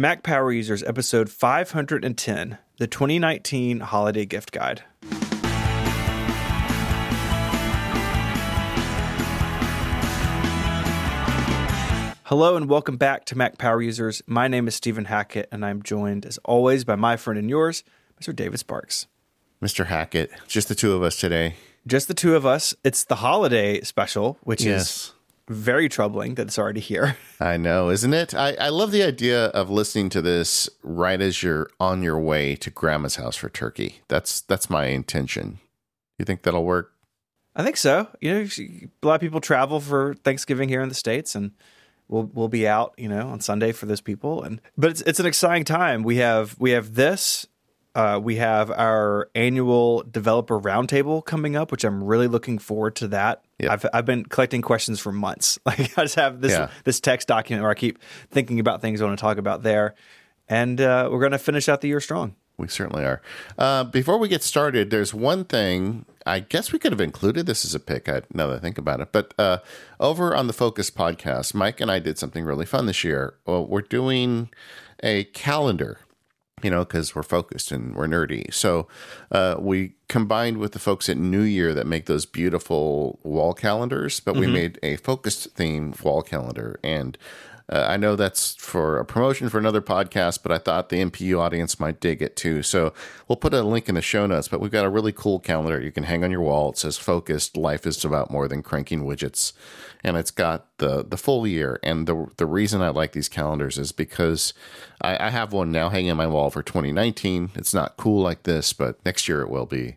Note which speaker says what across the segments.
Speaker 1: Mac Power Users, episode 510, the 2019 Holiday Gift Guide. Hello and welcome back to Mac Power Users. My name is Stephen Hackett, and I'm joined, as always, by my friend and yours, Mr. David Sparks.
Speaker 2: Mr. Hackett, just the two of us today.
Speaker 1: Just the two of us. It's the holiday special, which
Speaker 2: Yes.
Speaker 1: is very troubling that it's already here.
Speaker 2: I know, isn't it? I, I love the idea of listening to this right as you're on your way to grandma's house for turkey. That's that's my intention. You think that'll work?
Speaker 1: I think so. You know, a lot of people travel for Thanksgiving here in the states, and we'll we'll be out, you know, on Sunday for those people. And but it's it's an exciting time. We have we have this. Uh, we have our annual developer roundtable coming up, which I'm really looking forward to. That
Speaker 2: Yep.
Speaker 1: I've I've been collecting questions for months. Like I just have this
Speaker 2: Yeah.
Speaker 1: this text document where I keep thinking about things I want to talk about there, and uh, we're going to finish out the year strong.
Speaker 2: We certainly are. Uh, before we get started, there's one thing I guess we could have included. This is a pick. I, now that I think about it, but uh, over on the Focus podcast, Mike and I did something really fun this year. Well, we're doing a calendar. You know, because we're focused and we're nerdy. So uh, we combined with the folks at NeuYear that make those beautiful wall calendars, but we made a focused theme wall calendar. And uh, I know that's for a promotion for another podcast, but I thought the MPU audience might dig it too. So we'll put a link in the show notes. But we've got a really cool calendar you can hang on your wall. It says "Focused. Life is about more than cranking widgets," and it's got the the full year. And the the reason I like these calendars is because I, I have one now hanging on my wall for 2019. It's not cool like this, but next year it will be.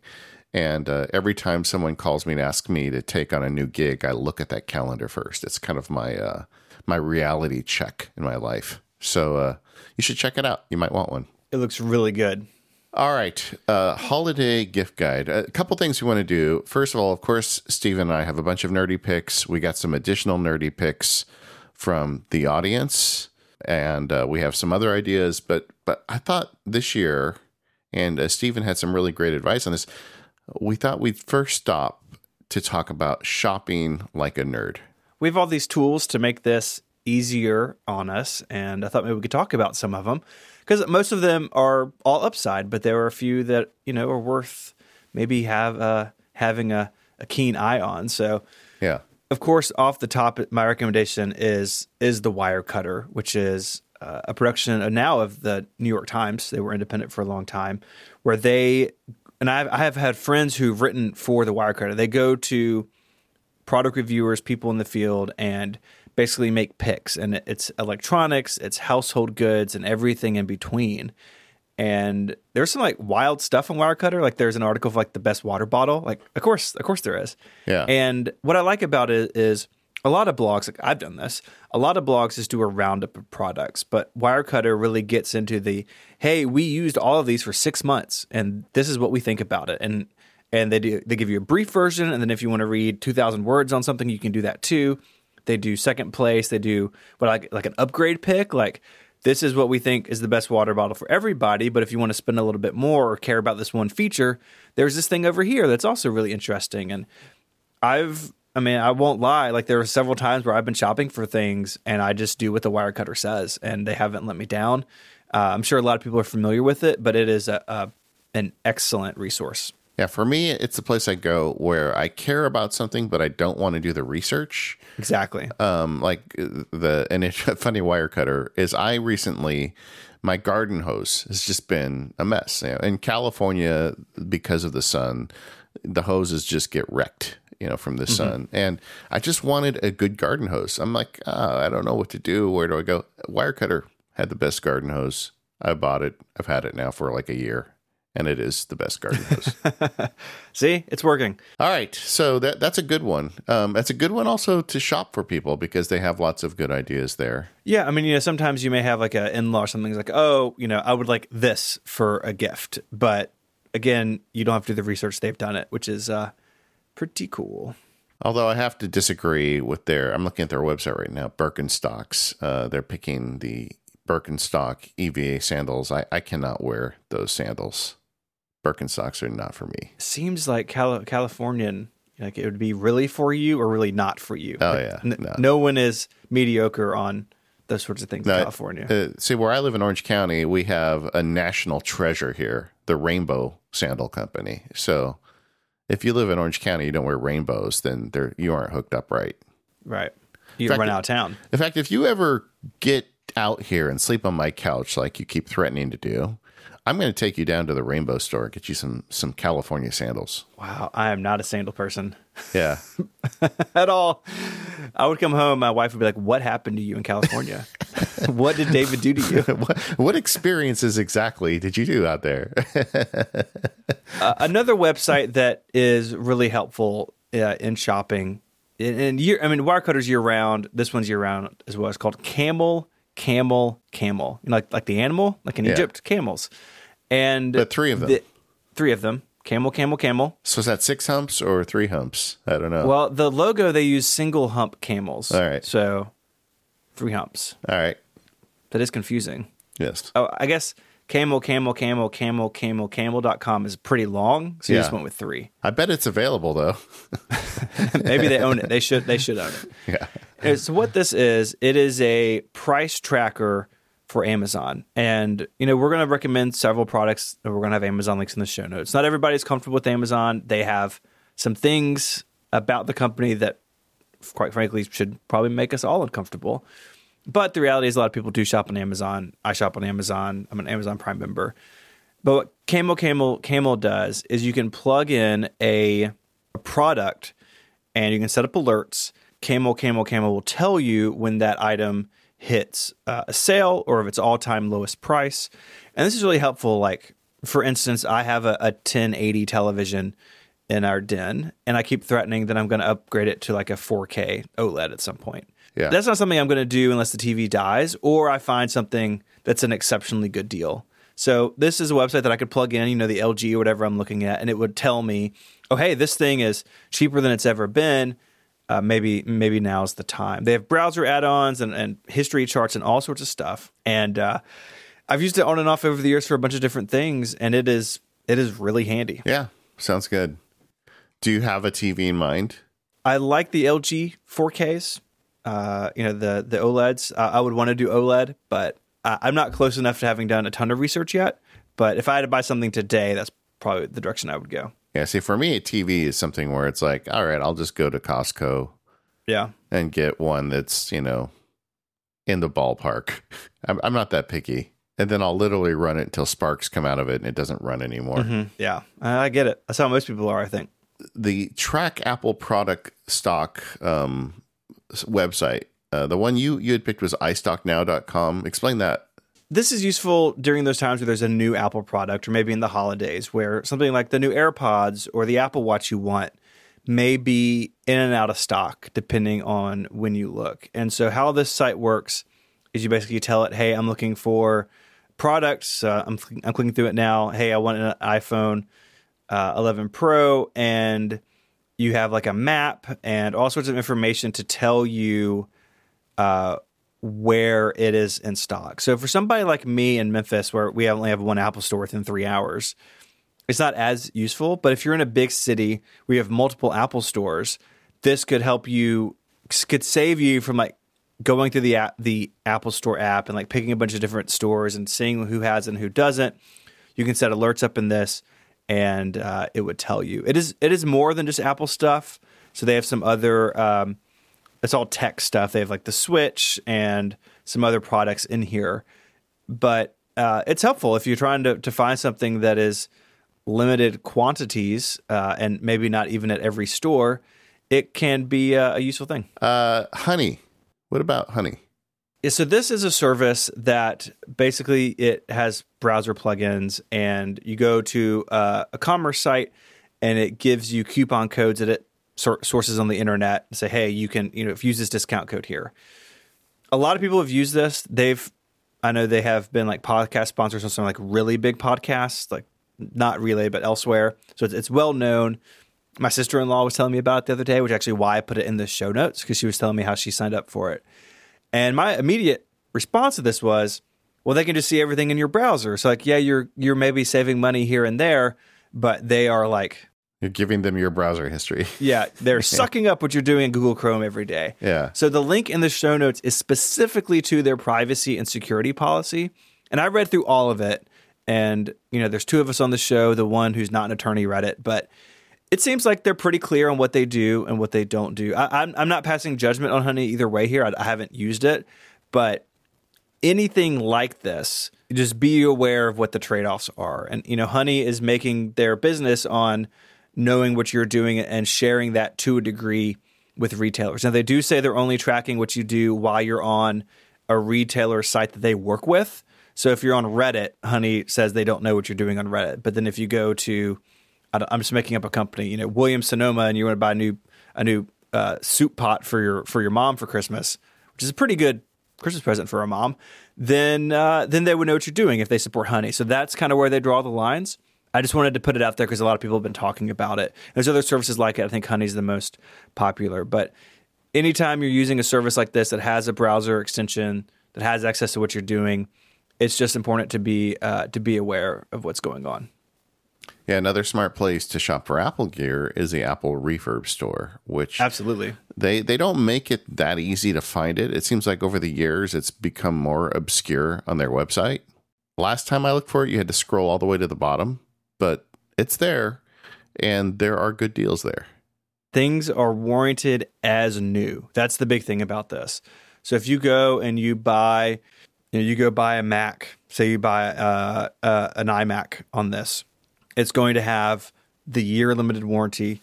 Speaker 2: And uh, every time someone calls me and asks me to take on a new gig, I look at that calendar first. It's kind of my uh, my reality check in my life. So uh, you should check it out. You might want one.
Speaker 1: It looks really good.
Speaker 2: All right, uh, holiday gift guide. A couple things we want to do. First of all, of course, Steven and I have a bunch of nerdy picks. We got some additional nerdy picks from the audience, and uh, we have some other ideas. But but I thought this year, and uh, Steven had some really great advice on this. We thought we'd first stop to talk about shopping like a nerd.
Speaker 1: We have all these tools to make this easier on us and i thought maybe we could talk about some of them because most of them are all upside but there are a few that you know are worth maybe have uh, having a, a keen eye on. So
Speaker 2: Yeah.
Speaker 1: of course off the top my recommendation is is the Wirecutter which is uh, a production of now of the new york times. They were independent for a long time where they and I've, i have had friends who've written for the Wirecutter. They go to product reviewers, people in the field, and basically make picks. And it's electronics, it's household goods, and everything in between. And there's some like wild stuff on Wirecutter. Like there's an article of like the best water bottle. Like of course, of course there is.
Speaker 2: Yeah.
Speaker 1: And what I like about it is a lot of blogs. Like I've done this. A lot of blogs just do a roundup of products, but Wirecutter really gets into the hey, we used all of these for six months, and this is what we think about it. And and they do they give you a brief version, and then if you want to read two thousand words on something, you can do that too. They do second place. They do what like like an upgrade pick. Like this is what we think is the best water bottle for everybody. But if you want to spend a little bit more or care about this one feature, there's this thing over here that's also really interesting. And I've I mean, I won't lie. Like there are several times where I've been shopping for things and I just do what the Wirecutter says, and they haven't let me down. Uh, I'm sure a lot of people are familiar with it, but it is a, a an excellent resource.
Speaker 2: Yeah, for me, it's the place I go where I care about something, but I don't want to do the research.
Speaker 1: Exactly.
Speaker 2: Um, like uh, the and it's a funny Wirecutter is I recently my garden hose has just been a mess. You know, in California, because of the sun, the hoses just get wrecked. You know, from the sun, and I just wanted a good garden hose. I'm like, ah, I don't know what to do. Where do I go? Wirecutter had the best garden hose. I bought it. I've had it now for like a year, and it is the best garden hose.
Speaker 1: See, it's working.
Speaker 2: All right, so that that's a good one. Um, that's a good one also to shop for people because they have lots of good ideas there.
Speaker 1: Yeah, I mean, you know, sometimes you may have like an in-law or something like, oh, you know, I would like this for a gift, but again, you don't have to do the research; they've done it, which is uh, pretty cool.
Speaker 2: Although I have to disagree with their, I'm looking at their website right now, Birkenstocks. Uh, they're picking the Birkenstock EVA sandals. I, I cannot wear those sandals. Birkenstocks are not for me.
Speaker 1: Seems like Cali- Californian, like it would be really for you or really not for you.
Speaker 2: Oh,
Speaker 1: Like,
Speaker 2: yeah.
Speaker 1: n-
Speaker 2: No.
Speaker 1: no one is mediocre on those sorts of things in
Speaker 2: Uh,
Speaker 1: California.
Speaker 2: uh, see, where I live in Orange County, we have a national treasure here, the Rainbow Sandal Company. So if you live in Orange County, you don't wear rainbows, then they're, you aren't hooked up right.
Speaker 1: right. You
Speaker 2: fact,
Speaker 1: run out of town.
Speaker 2: In fact, if you ever get out here and sleep on my couch like you keep threatening to do, I'm going to take you down to the Rainbow store, get you some some California sandals.
Speaker 1: Wow, I am not a sandal person
Speaker 2: Yeah.
Speaker 1: at all. I would come home, my wife would be like, "What happened to you in California? what did David do to you?"
Speaker 2: what, what experiences exactly did you do out there?
Speaker 1: Uh, another website that is really helpful uh, in shopping, and- and year, I mean, Wirecutter's year round. This one's year round as well. It's called Camel, Camel, Camel. You know, like like the animal, like in
Speaker 2: Yeah.
Speaker 1: Egypt, camels, and
Speaker 2: But three of them.
Speaker 1: the- three of them. Camel, camel, camel.
Speaker 2: so is that six humps or three humps? I don't know.
Speaker 1: Well, the logo they use single hump camels.
Speaker 2: All right.
Speaker 1: So three humps.
Speaker 2: All right.
Speaker 1: That is confusing.
Speaker 2: Yes.
Speaker 1: Oh, I guess camel, camel, camel, camel, camel, camel camel.com is pretty long. So you just went with three.
Speaker 2: I bet it's available though.
Speaker 1: Maybe they own it. They should they should own it.
Speaker 2: yeah.
Speaker 1: So what this is, it is a price tracker for Amazon. And you know, we're going to recommend several products we're going to have Amazon links in the show notes. Not everybody's comfortable with Amazon. They have some things about the company that quite frankly should probably make us all uncomfortable. But the reality is a lot of people do shop on Amazon. I shop on Amazon. I'm an Amazon Prime member. But what Camel Camel Camel does is you can plug in a, a product and you can set up alerts. Camel Camel Camel will tell you when that item hits uh, a sale or if it's all time lowest price. And this is really helpful. Like for instance, I have a, a 1080 television in our den, and I keep threatening that I'm going to upgrade it to like a 4K OLED at some point.
Speaker 2: Yeah.
Speaker 1: That's not something I'm going to do unless the TV dies or I find something that's an exceptionally good deal. So this is a website that I could plug in, you know, the LG or whatever I'm looking at, and it would tell me, oh, hey, this thing is cheaper than it's ever been. Uh, maybe maybe now's the time. They have browser add-ons and, and history charts and all sorts of stuff. And uh, I've used it on and off over the years for a bunch of different things, and it is it is really handy.
Speaker 2: Yeah. Sounds good. Do you have a TV in mind?
Speaker 1: I like the LG 4Ks. Uh, you know the the OLEDs. Uh, I would want to do OLED, but uh, I'm not close enough to having done a ton of research yet. But if I had to buy something today, that's probably the direction I would go.
Speaker 2: Yeah. See, for me, a TV is something where it's like, all right, I'll just go to Costco
Speaker 1: Yeah,
Speaker 2: and get one that's you know in the ballpark. I'm, I'm not that picky, and then I'll literally run it until sparks come out of it and it doesn't run anymore.
Speaker 1: yeah, I I get it. That's how most people are. I think.
Speaker 2: The track Apple product stock um, website, uh, the one you you had picked was iStockNow.com. Explain that.
Speaker 1: This is useful during those times where there's a new Apple product, or maybe in the holidays, where something like the new AirPods or the Apple Watch you want may be in and out of stock depending on when you look. And so, how this site works is you basically tell it, "Hey, I'm looking for products. Uh, I'm I'm clicking through it now. Hey, I want an iPhone uh, 11 Pro," and you have like a map and all sorts of information to tell you uh, where it is in stock. So for somebody like me in Memphis, where we only have one Apple store within three hours, it's not as useful. But if you're in a big city where you have multiple Apple stores, this could help you, could save you from like going through the app, the Apple Store app and like picking a bunch of different stores and seeing who has and who doesn't. You can set alerts up in this, and uh, it would tell you. It is it is more than just Apple stuff. So they have some other. Um, it's all tech stuff. They have like the Switch and some other products in here, but uh, it's helpful if you're trying to to find something that is limited quantities uh, and maybe not even at every store. It can be a, a useful thing.
Speaker 2: Uh, honey. What about honey?
Speaker 1: Yeah, So this is a service that basically it has browser plugins, and you go to uh, a commerce site, and it gives you coupon codes that it sources on the internet and say, "Hey, you can you know if use this discount code here." A lot of people have used this. They've, I know they have been like podcast sponsors on some like really big podcasts, like not Relay but elsewhere. So it's, it's well known. My sister in law was telling me about it the other day, which actually why I put it in the show notes because she was telling me how she signed up for it. And my immediate response to this was, well, they can just see everything in your browser. So like, yeah, you're you're maybe saving money here and there, but they are like
Speaker 2: You're giving them your browser history.
Speaker 1: Yeah, they're sucking up what you're doing in Google Chrome every day.
Speaker 2: Yeah.
Speaker 1: So the link in the show notes is specifically to their privacy and security policy. And I read through all of it. And, you know, there's two of us on the show, the one who's not an attorney read it, but it seems like they're pretty clear on what they do and what they don't do. I, I'm, I'm not passing judgment on Honey either way here. I, I haven't used it, but anything like this, just be aware of what the trade offs are. And, you know, Honey is making their business on knowing what you're doing and sharing that to a degree with retailers. Now, they do say they're only tracking what you do while you're on a retailer site that they work with. So if you're on Reddit, Honey says they don't know what you're doing on Reddit. But then if you go to, I'm just making up a company, you know, Williams Sonoma, and you want to buy a new a new uh, soup pot for your for your mom for Christmas, which is a pretty good Christmas present for a mom, then uh, then they would know what you're doing if they support Honey. So that's kind of where they draw the lines. I just wanted to put it out there because a lot of people have been talking about it. There's other services like it. I think Honey's the most popular. But anytime you're using a service like this that has a browser extension that has access to what you're doing, it's just important to be uh, to be aware of what's going on.
Speaker 2: Yeah, another smart place to shop for Apple gear is the Apple Refurb store, which
Speaker 1: Absolutely.
Speaker 2: they they don't make it that easy to find it. It seems like over the years it's become more obscure on their website. Last time I looked for it, you had to scroll all the way to the bottom, but it's there and there are good deals there.
Speaker 1: things are warranted as new. That's the big thing about this. So if you go and you buy, you, know, you go buy a Mac, say you buy uh, uh, an iMac on this, it's going to have the year limited warranty.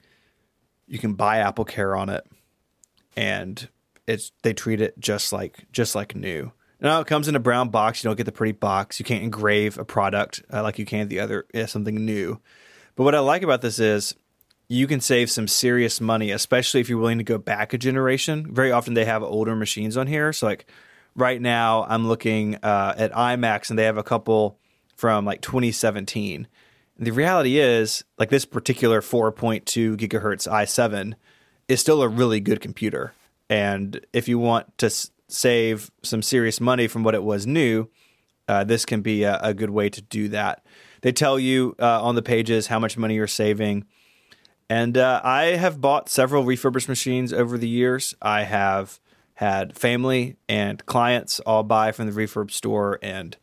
Speaker 1: You can buy Apple Care on it, and it's they treat it just like just like new. Now it comes in a brown box. You don't get the pretty box. You can't engrave a product uh, like you can the other yeah, something new. But what I like about this is you can save some serious money, especially if you're willing to go back a generation. Very often they have older machines on here. So like right now, I'm looking uh, at iMacs and they have a couple from like 2017. And the reality is, like this particular 4.2 gigahertz i7 is still a really good computer. And if you want to save some serious money from what it was new, uh, this can be a, a good way to do that. They tell you uh, on the pages how much money you're saving. And uh, I have bought several refurbished machines over the years. I have had family and clients all buy from the refurb store, and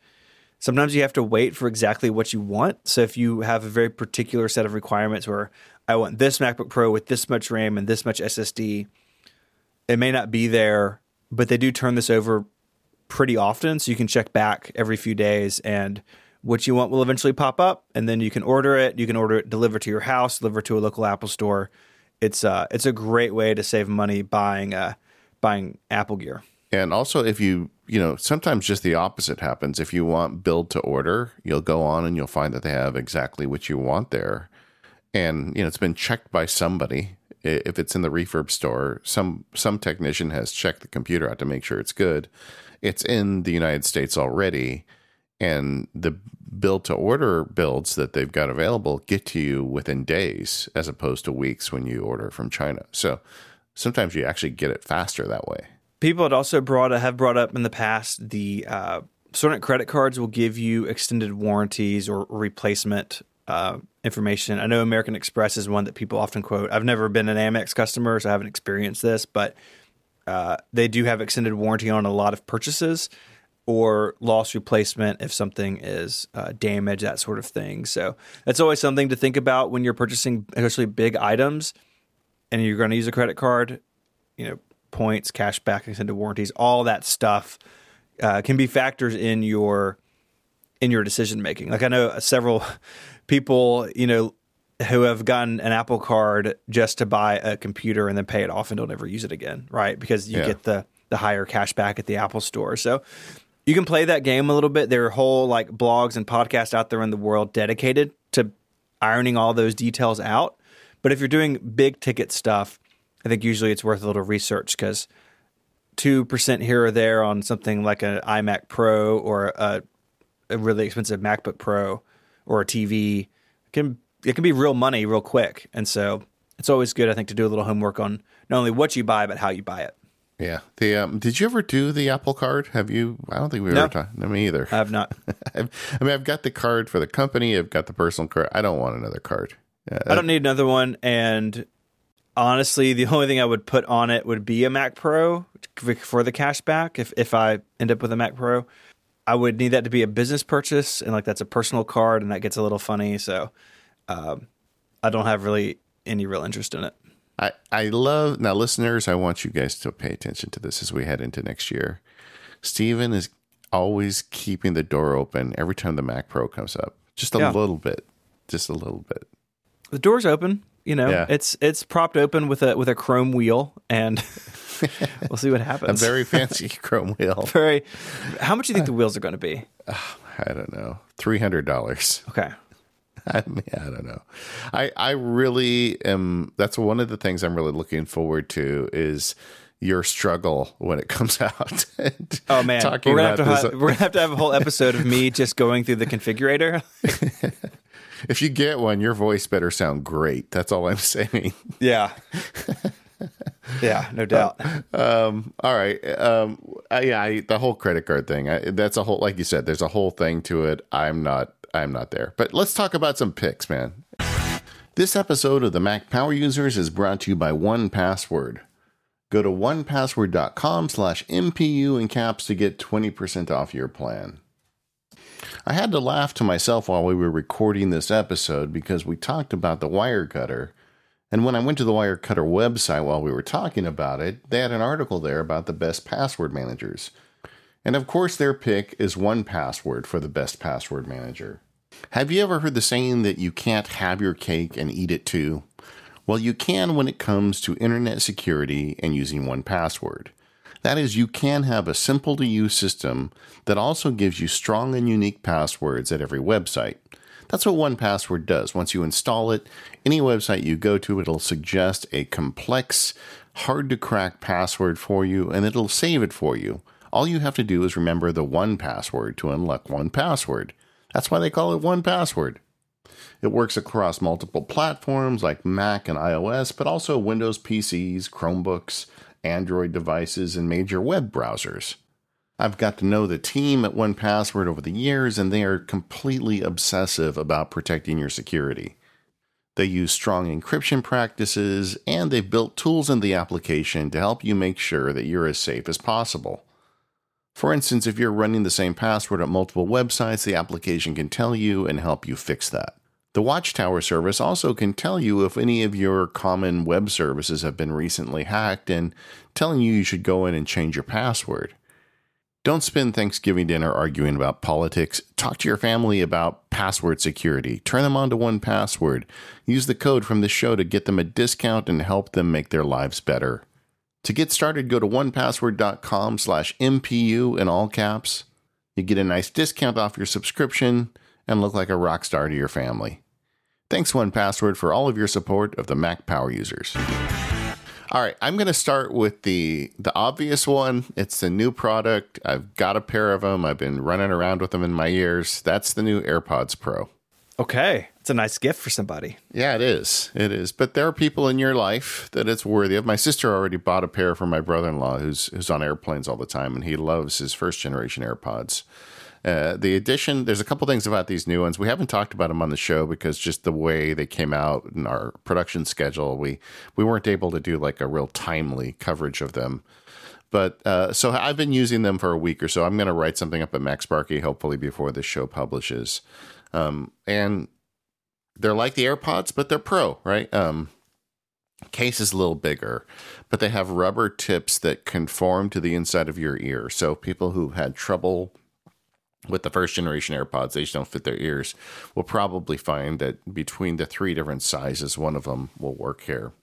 Speaker 1: sometimes you have to wait for exactly what you want. So if you have a very particular set of requirements where I want this MacBook Pro with this much RAM and this much SSD, it may not be there, but they do turn this over pretty often. So you can check back every few days and what you want will eventually pop up and then you can order it. You can order it delivered to your house, delivered to a local Apple store. It's uh it's a great way to save money buying uh buying Apple gear.
Speaker 2: And also, if you, you know, sometimes just the opposite happens. If you want build to order, you'll go on and you'll find that they have exactly what you want there. And, you know, it's been checked by somebody. If it's in the refurb store, some some technician has checked the computer out to make sure it's good. It's in the United States already. And the build to order builds that they've got available get to you within days as opposed to weeks when you order from China. So sometimes you actually get it faster that way.
Speaker 1: People had also brought have brought up in the past the uh, certain credit cards will give you extended warranties or replacement uh, information. I know American Express is one that people often quote. I've never been an Amex customer, so I haven't experienced this, but uh, they do have extended warranty on a lot of purchases or loss replacement if something is uh, damaged, that sort of thing. So that's always something to think about when you're purchasing, especially big items, and you're going to use a credit card. You know, points, cash back, extended warranties, all that stuff uh, can be factors in your in your decision making. Like I know several people, you know, who have gotten an Apple card just to buy a computer and then pay it off and don't ever use it again, right? Because you
Speaker 2: Yeah.
Speaker 1: get the the higher cash back at the Apple store. So you can play that game a little bit. There are whole like blogs and podcasts out there in the world dedicated to ironing all those details out. But if you're doing big ticket stuff, I think usually it's worth a little research because two percent here or there on something like an iMac Pro or a, a really expensive MacBook Pro or a TV can it can be real money real quick. And so it's always good, I think, to do a little homework on not only what you buy but how you buy it.
Speaker 2: Yeah. The um, did you ever do the Apple Card? Have you? I don't think we
Speaker 1: No.
Speaker 2: ever talked. No, me either.
Speaker 1: I have not.
Speaker 2: I've, I mean, I've got the card for the company. I've got the personal card. I don't want another card.
Speaker 1: I don't need another one. And honestly, the only thing I would put on it would be a Mac Pro for the cashback. If if I end up with a Mac Pro, I would need that to be a business purchase, and like that's a personal card, and that gets a little funny. So, um, I don't have really any real interest in it.
Speaker 2: I, I love now listeners, I want you guys to pay attention to this as we head into next year. Steven is always keeping the door open every time the Mac Pro comes up. Just a
Speaker 1: Yeah.
Speaker 2: little bit. Just a little bit.
Speaker 1: The door's open. You know,
Speaker 2: Yeah.
Speaker 1: it's it's propped open with a with a chrome wheel, and we'll see what happens.
Speaker 2: A very fancy chrome wheel.
Speaker 1: very. How much do you think the wheels are going to be?
Speaker 2: I don't know. Three hundred dollars.
Speaker 1: Okay.
Speaker 2: I mean, I don't know. I I really am. That's one of the things I'm really looking forward to is your struggle when it comes out.
Speaker 1: Oh man,
Speaker 2: talking
Speaker 1: we're gonna, have to we're gonna have to have a whole episode of me just going through the configurator.
Speaker 2: if you get one, your voice better sound great. That's all I'm saying.
Speaker 1: Yeah. Yeah, no doubt.
Speaker 2: Um, all right. Um, I, yeah, I, the whole credit card thing. I, that's a whole, like you said, there's a whole thing to it. I'm not, I'm not there. But let's talk about some picks, man. This episode of the Mac Power Users is brought to you by 1Password. Go to onepassword.com slash MPU in caps to get 20% off your plan. I had to laugh to myself while we were recording this episode because we talked about the Wirecutter. And when I went to the Wirecutter website while we were talking about it, they had an article there about the best password managers. And of course, their pick is 1Password for the best password manager. Have you ever heard the saying that you can't have your cake and eat it too? Well, you can when it comes to internet security and using 1Password. That is, you can have a simple to use system that also gives you strong and unique passwords at every website. That's what 1Password does. Once you install it, any website you go to, it'll suggest a complex, hard to crack password for you and it'll save it for you. All you have to do is remember the one password to unlock 1Password. That's why they call it 1Password. It works across multiple platforms like Mac and iOS, but also Windows PCs, Chromebooks, Android devices, and major web browsers. I've got to know the team at 1Password over the years, and they are completely obsessive about protecting your security. They use strong encryption practices, and they've built tools in the application to help you make sure that you're as safe as possible. For instance, if you're running the same password at multiple websites, the application can tell you and help you fix that. The Watchtower service also can tell you if any of your common web services have been recently hacked and telling you you should go in and change your password. Don't spend Thanksgiving dinner arguing about politics. Talk to your family about password security. Turn them on to 1Password. Use the code from the show to get them a discount and help them make their lives better. To get started, go to onepassword.com slash MPU in all caps. You get a nice discount off your subscription and look like a rock star to your family. Thanks, 1Password for all of your support of the Mac Power users. All right, I'm going to start with the the obvious one. It's a new product. I've got a pair of them. I've been running around with them in my ears. That's the new AirPods Pro.
Speaker 1: Okay. It's a nice gift for somebody.
Speaker 2: Yeah, it is. It is. But there are people in your life that it's worthy of. My sister already bought a pair for my brother-in-law who's who's on airplanes all the time and he loves his first generation AirPods. Uh, the addition, there's a couple things about these new ones. We haven't talked about them on the show because just the way they came out in our production schedule, we we weren't able to do like a real timely coverage of them. But uh, so I've been using them for a week or so. I'm going to write something up at MacSparky hopefully before this show publishes. Um, and they're like the AirPods, but they're pro, right? Um, case is a little bigger, but they have rubber tips that conform to the inside of your ear. So people who've had trouble with the first generation AirPods, they just don't fit their ears, We'll probably find that between the three different sizes, one of them will work here.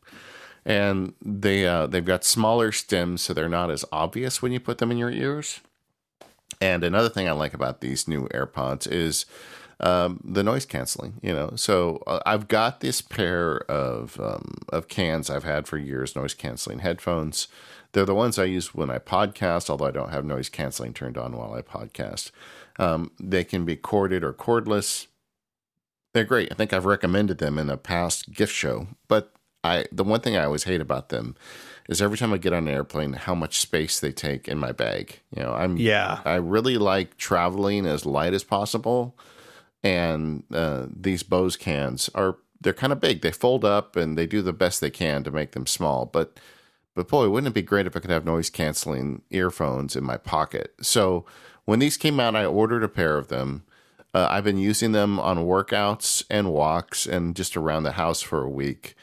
Speaker 2: And they uh, they've got smaller stems, so they're not as obvious when you put them in your ears. And another thing I like about these new AirPods is um, the noise canceling. You know, so uh, I've got this pair of um, of cans I've had for years, noise canceling headphones. They're the ones I use when I podcast, although I don't have noise canceling turned on while I podcast. Um, they can be corded or cordless. They're great. I think I've recommended them in a past gift show. But I, the one thing I always hate about them is every time I get on an airplane, how much space they take in my bag. You know, I'm
Speaker 1: Yeah.
Speaker 2: I really like traveling as light as possible, and uh, these Bose cans are they're kind of big. They fold up and they do the best they can to make them small. But but boy, wouldn't it be great if I could have noise canceling earphones in my pocket? So when these came out, I ordered a pair of them. Uh, I've been using them on workouts and walks and just around the house for a week.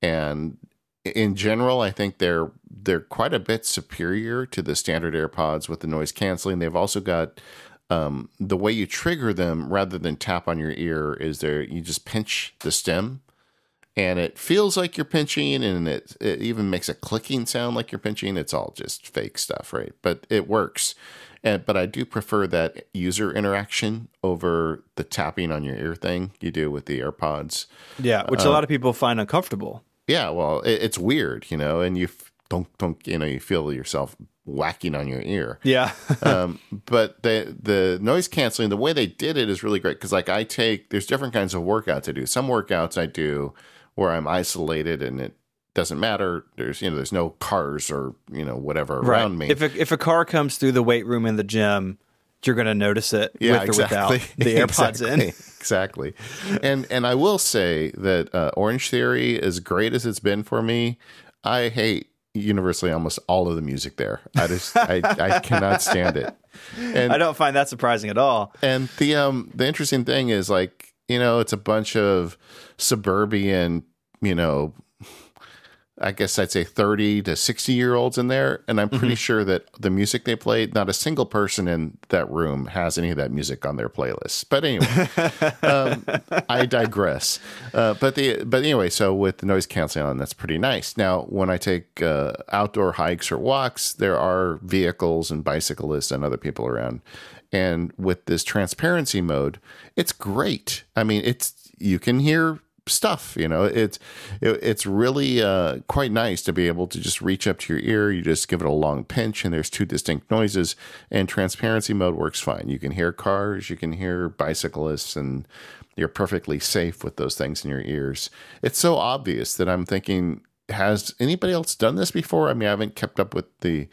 Speaker 2: And in general, I think they're they're quite a bit superior to the standard AirPods with the noise canceling. They've also got um, the way you trigger them rather than tap on your ear is there you just pinch the stem and it feels like you're pinching and it, it even makes a clicking sound like you're pinching it's all just fake stuff right but it works and but i do prefer that user interaction over the tapping on your ear thing you do with the airpods
Speaker 1: Yeah, which a lot of people find uncomfortable.
Speaker 2: yeah well it, it's weird you know and you don't don't you know you feel yourself whacking on your ear
Speaker 1: Yeah.
Speaker 2: um, but the the noise canceling, the way they did it is really great because like I take there's different kinds of workouts I do. Some workouts I do where I'm isolated and it doesn't matter. There's you know there's no cars or you know whatever around me.
Speaker 1: If a, if a car comes through the weight room in the gym, you're going to notice it
Speaker 2: yeah,
Speaker 1: with
Speaker 2: exactly.
Speaker 1: or without the AirPods
Speaker 2: exactly.
Speaker 1: in.
Speaker 2: exactly. And and I will say that uh, Orangetheory, as great as it's been for me, I hate universally almost all of the music there. I just I, I cannot stand it. And
Speaker 1: I don't find that surprising at all.
Speaker 2: And the um the interesting thing is like, you know, it's a bunch of suburban, you know, I guess I'd say 30 to 60 year olds in there. And I'm pretty sure that the music they played, not a single person in that room has any of that music on their playlist. But anyway, um, I digress. Uh, but the but anyway, so with the noise canceling on, that's pretty nice. Now, when I take uh, outdoor hikes or walks, there are vehicles and bicyclists and other people around. And with this transparency mode, it's great. I mean, it's you can hear stuff you know? It's it, it's really uh, quite nice to be able to just reach up to your ear. You just give it a long pinch and there's two distinct noises and transparency mode works fine. You can hear cars you can hear bicyclists and you're perfectly safe with those things in your ears. It's so obvious that i'm thinking has anybody else done this before? I mean i haven't kept up with the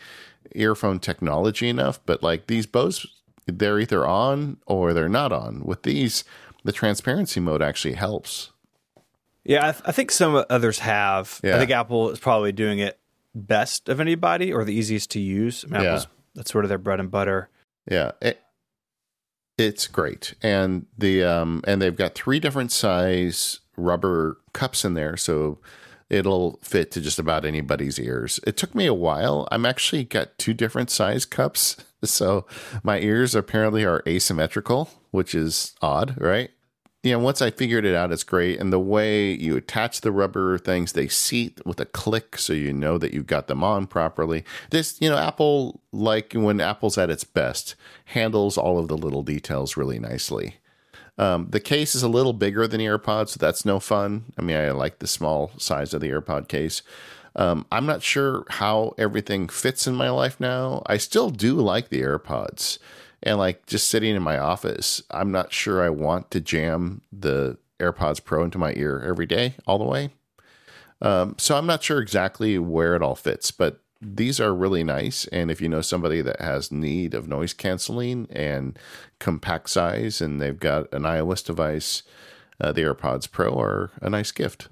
Speaker 2: earphone technology enough but like these Bose they're either on or they're not on. With these the transparency mode actually helps
Speaker 1: Yeah, I, th- I think some others have.
Speaker 2: Yeah.
Speaker 1: I think Apple is probably doing it best of anybody or the easiest to use. I mean,
Speaker 2: Yeah.
Speaker 1: Apple's, that's sort of their bread and butter.
Speaker 2: Yeah, it, it's great, and the um and they've got three different size rubber cups in there, so it'll fit to just about anybody's ears. It took me a while. I'm actually got two different size cups, so my ears apparently are asymmetrical, which is odd, right? Yeah, once I figured it out, it's great. And the way you attach the rubber things, they seat with a click so you know that you got them on properly. This, you know, Apple, like when Apple's at its best, handles all of the little details really nicely. Um, the case is a little bigger than the AirPods, so that's no fun. I mean, I like the small size of the AirPod case. Um, I'm not sure how everything fits in my life now. I still do like the AirPods. And like just sitting in my office, I'm not sure I want to jam the AirPods Pro into my ear every day, all the way. Um, so I'm not sure exactly where it all fits, but these are really nice. And if you know somebody that has need of noise canceling and compact size, and they've got an iOS device, uh, the AirPods Pro are a nice gift.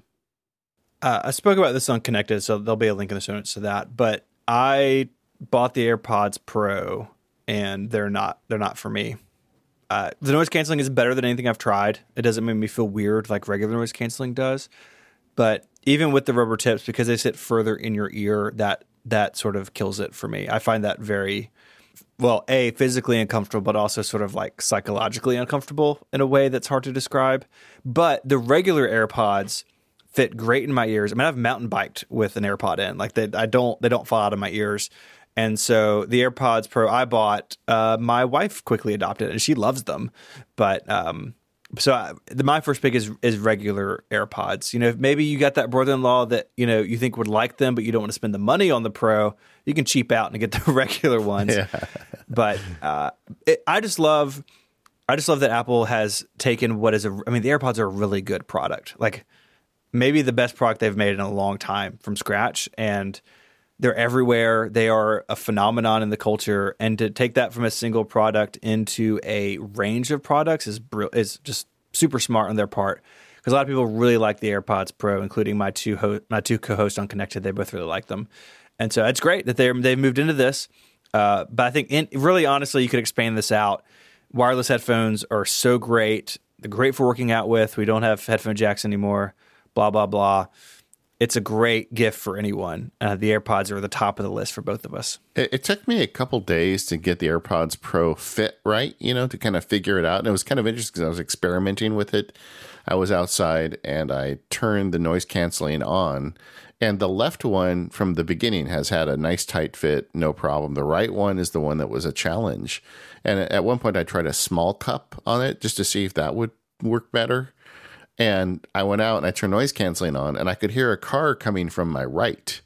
Speaker 1: Uh, I spoke about this on Connected, so there'll be a link in the show notes to that. But I bought the AirPods Pro, and they're not they're not for me. Uh, the noise canceling is better than anything I've tried. It doesn't make me feel weird like regular noise canceling does. But even with the rubber tips, because they sit further in your ear, that that sort of kills it for me. I find that very well, a physically uncomfortable, but also sort of like psychologically uncomfortable in a way that's hard to describe. But the regular AirPods fit great in my ears. I mean, I've mountain biked with an AirPod in, like they, I don't, they don't fall out of my ears. And so the AirPods Pro I bought, uh, my wife quickly adopted, and she loves them. But um, so I, the, my first pick is is regular AirPods. You know, if maybe you got that brother-in-law that you know you think would like them, but you don't want to spend the money on the Pro. You can cheap out and get the regular ones. But uh, it, I just love, I just love that Apple has taken what is a. I mean, the AirPods are a really good product. Like maybe the best product they've made in a long time from scratch, and they're everywhere. They are a phenomenon in the culture, and to take that from a single product into a range of products is is just super smart on their part. because a lot of people really like the AirPods Pro, including my two ho- my two co-hosts on Connected. They both really like them, and so it's great that they they've moved into this. Uh, but I think, in, really, honestly, you could expand this out. Wireless headphones are so great. They're great for working out with. We don't have headphone jacks anymore. Blah blah blah it's a great gift for anyone. Uh, the AirPods are at the top of the list for both of us.
Speaker 2: It, it, took me a couple days to get the AirPods Pro fit right, you know, to kind of figure it out. And it was kind of interesting because I was experimenting with it. I was outside and I turned the noise canceling on. And the left one from the beginning has had a nice tight fit, no problem. The right one is the one that was a challenge. And at one point, I tried a small cup on it just to see if that would work better and I went out and I turned noise canceling on and I could hear a car coming from my right.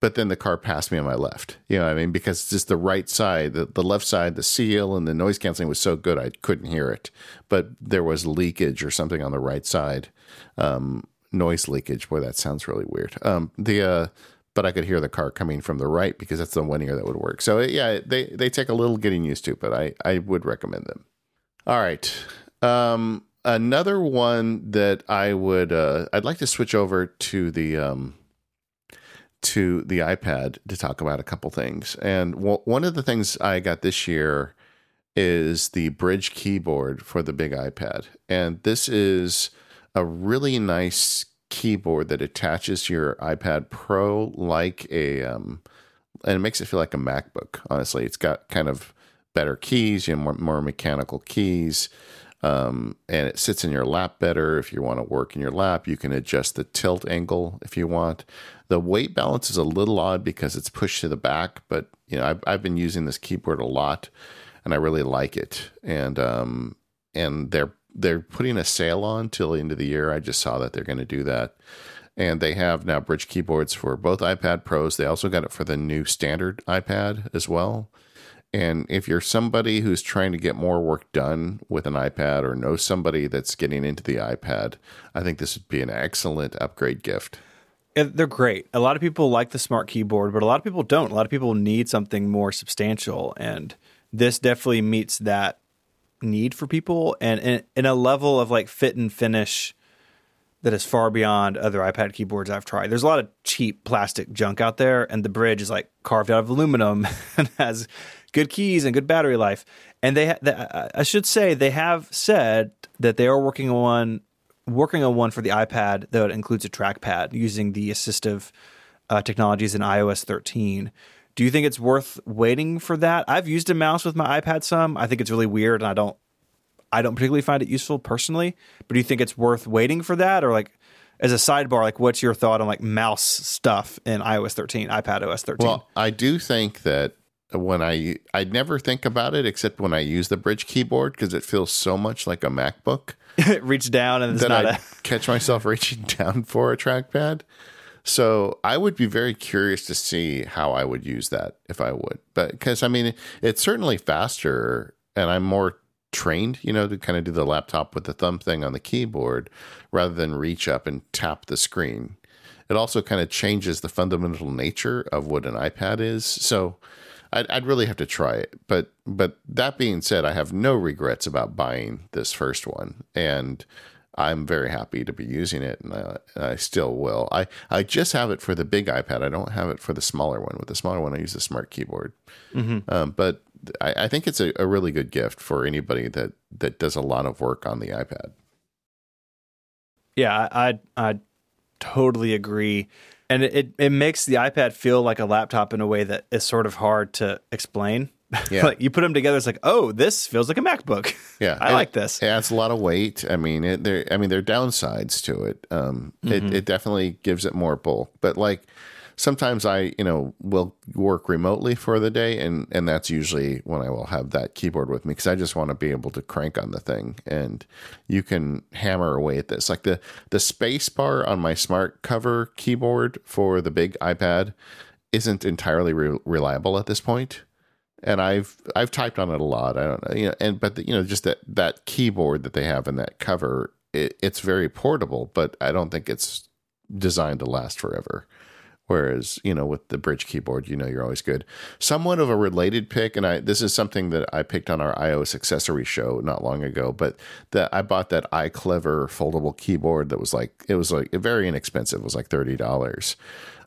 Speaker 2: But then the car passed me on my left. You know what I mean? Because it's just the right side, the, the left side, the seal and the noise canceling was so good I couldn't hear it. But there was leakage or something on the right side. Um, noise leakage. Boy, that sounds really weird. Um, the uh, but I could hear the car coming from the right because that's the one ear that would work. So yeah, they they take a little getting used to, but I I would recommend them. All right. Um, another one that I would uh, I'd like to switch over to the um, to the iPad to talk about a couple things. And w- one of the things I got this year is the Brydge keyboard for the big iPad, and this is a really nice keyboard that attaches to your iPad Pro like a um, and it makes it feel like a MacBook. Honestly, it's got kind of better keys, you know, more, more mechanical keys. Um, and it sits in your lap better. If you want to work in your lap, you can adjust the tilt angle if you want. The weight balance is a little odd because it's pushed to the back, but you know I've, I've been using this keyboard a lot, and I really like it. And um, and they're they're putting a sale on till the end of the year. I just saw that they're going to do that. And they have now Brydge keyboards for both iPad Pros. They also got it for the new standard iPad as well. And if you're somebody who's trying to get more work done with an iPad or know somebody that's getting into the iPad, I think this would be an excellent upgrade gift.
Speaker 1: They're great. A lot of people like the smart keyboard, but a lot of people don't. A lot of people need something more substantial. And this definitely meets that need for people and in, in a level of like fit and finish that is far beyond other iPad keyboards I've tried. There's a lot of cheap plastic junk out there, and the Brydge is like carved out of aluminum and has good keys and good battery life. And they, they, I should say, they have said that they are working on working on one for the iPad that includes a trackpad using the assistive uh, technologies in iOS 13. Do you think it's worth waiting for that? I've used a mouse with my iPad some. I think it's really weird, and I don't, I don't particularly find it useful personally. But do you think it's worth waiting for that, or like? as a sidebar, like what's your thought on like mouse stuff in iOS 13, iPad OS 13?
Speaker 2: Well, I do think that when I I never think about it except when I use the Brydge keyboard because it feels so much like a MacBook.
Speaker 1: Reach down and then I
Speaker 2: a... catch myself reaching down for a trackpad. So I would be very curious to see how I would use that if I would, but because I mean it's certainly faster and I'm more trained, you know, to kind of do the laptop with the thumb thing on the keyboard rather than reach up and tap the screen. It also kind of changes the fundamental nature of what an iPad is. So I'd, I'd really have to try it. But but that being said, I have no regrets about buying this first one, and I'm very happy to be using it, and I, I, still will. I, I just have it for the big iPad. I don't have it for the smaller one. With the smaller one, I use the smart keyboard. Mm-hmm. Um, but I, I, think it's a, a, really good gift for anybody that that does a lot of work on the iPad.
Speaker 1: Yeah, I I totally agree and it, it makes the iPad feel like a laptop in a way that is sort of hard to explain. Yeah. like you put them together, it's like, oh, this feels like a MacBook.
Speaker 2: Yeah,
Speaker 1: I like this.
Speaker 2: It adds a lot of weight. I mean, it, there. I mean, there are downsides to it. Um, mm-hmm. it, it definitely gives it more bulk, but like sometimes I, you know, will work remotely for the day, and and that's usually when I will have that keyboard with me because I just want to be able to crank on the thing, and you can hammer away at this. Like the the space bar on my smart cover keyboard for the big iPad isn't entirely re- reliable at this point and I've I've typed on it a lot. I don't know, you know, and but the, you know, just that that keyboard that they have in that cover, it, it's very portable, but I don't think it's designed to last forever Whereas, you know, with the Brydge keyboard, you know you're always good. Somewhat of a related pick, and I this is something that I picked on our iOS accessory show not long ago, but that I bought that iClever foldable keyboard that was like it was like very inexpensive. It was like thirty dollars.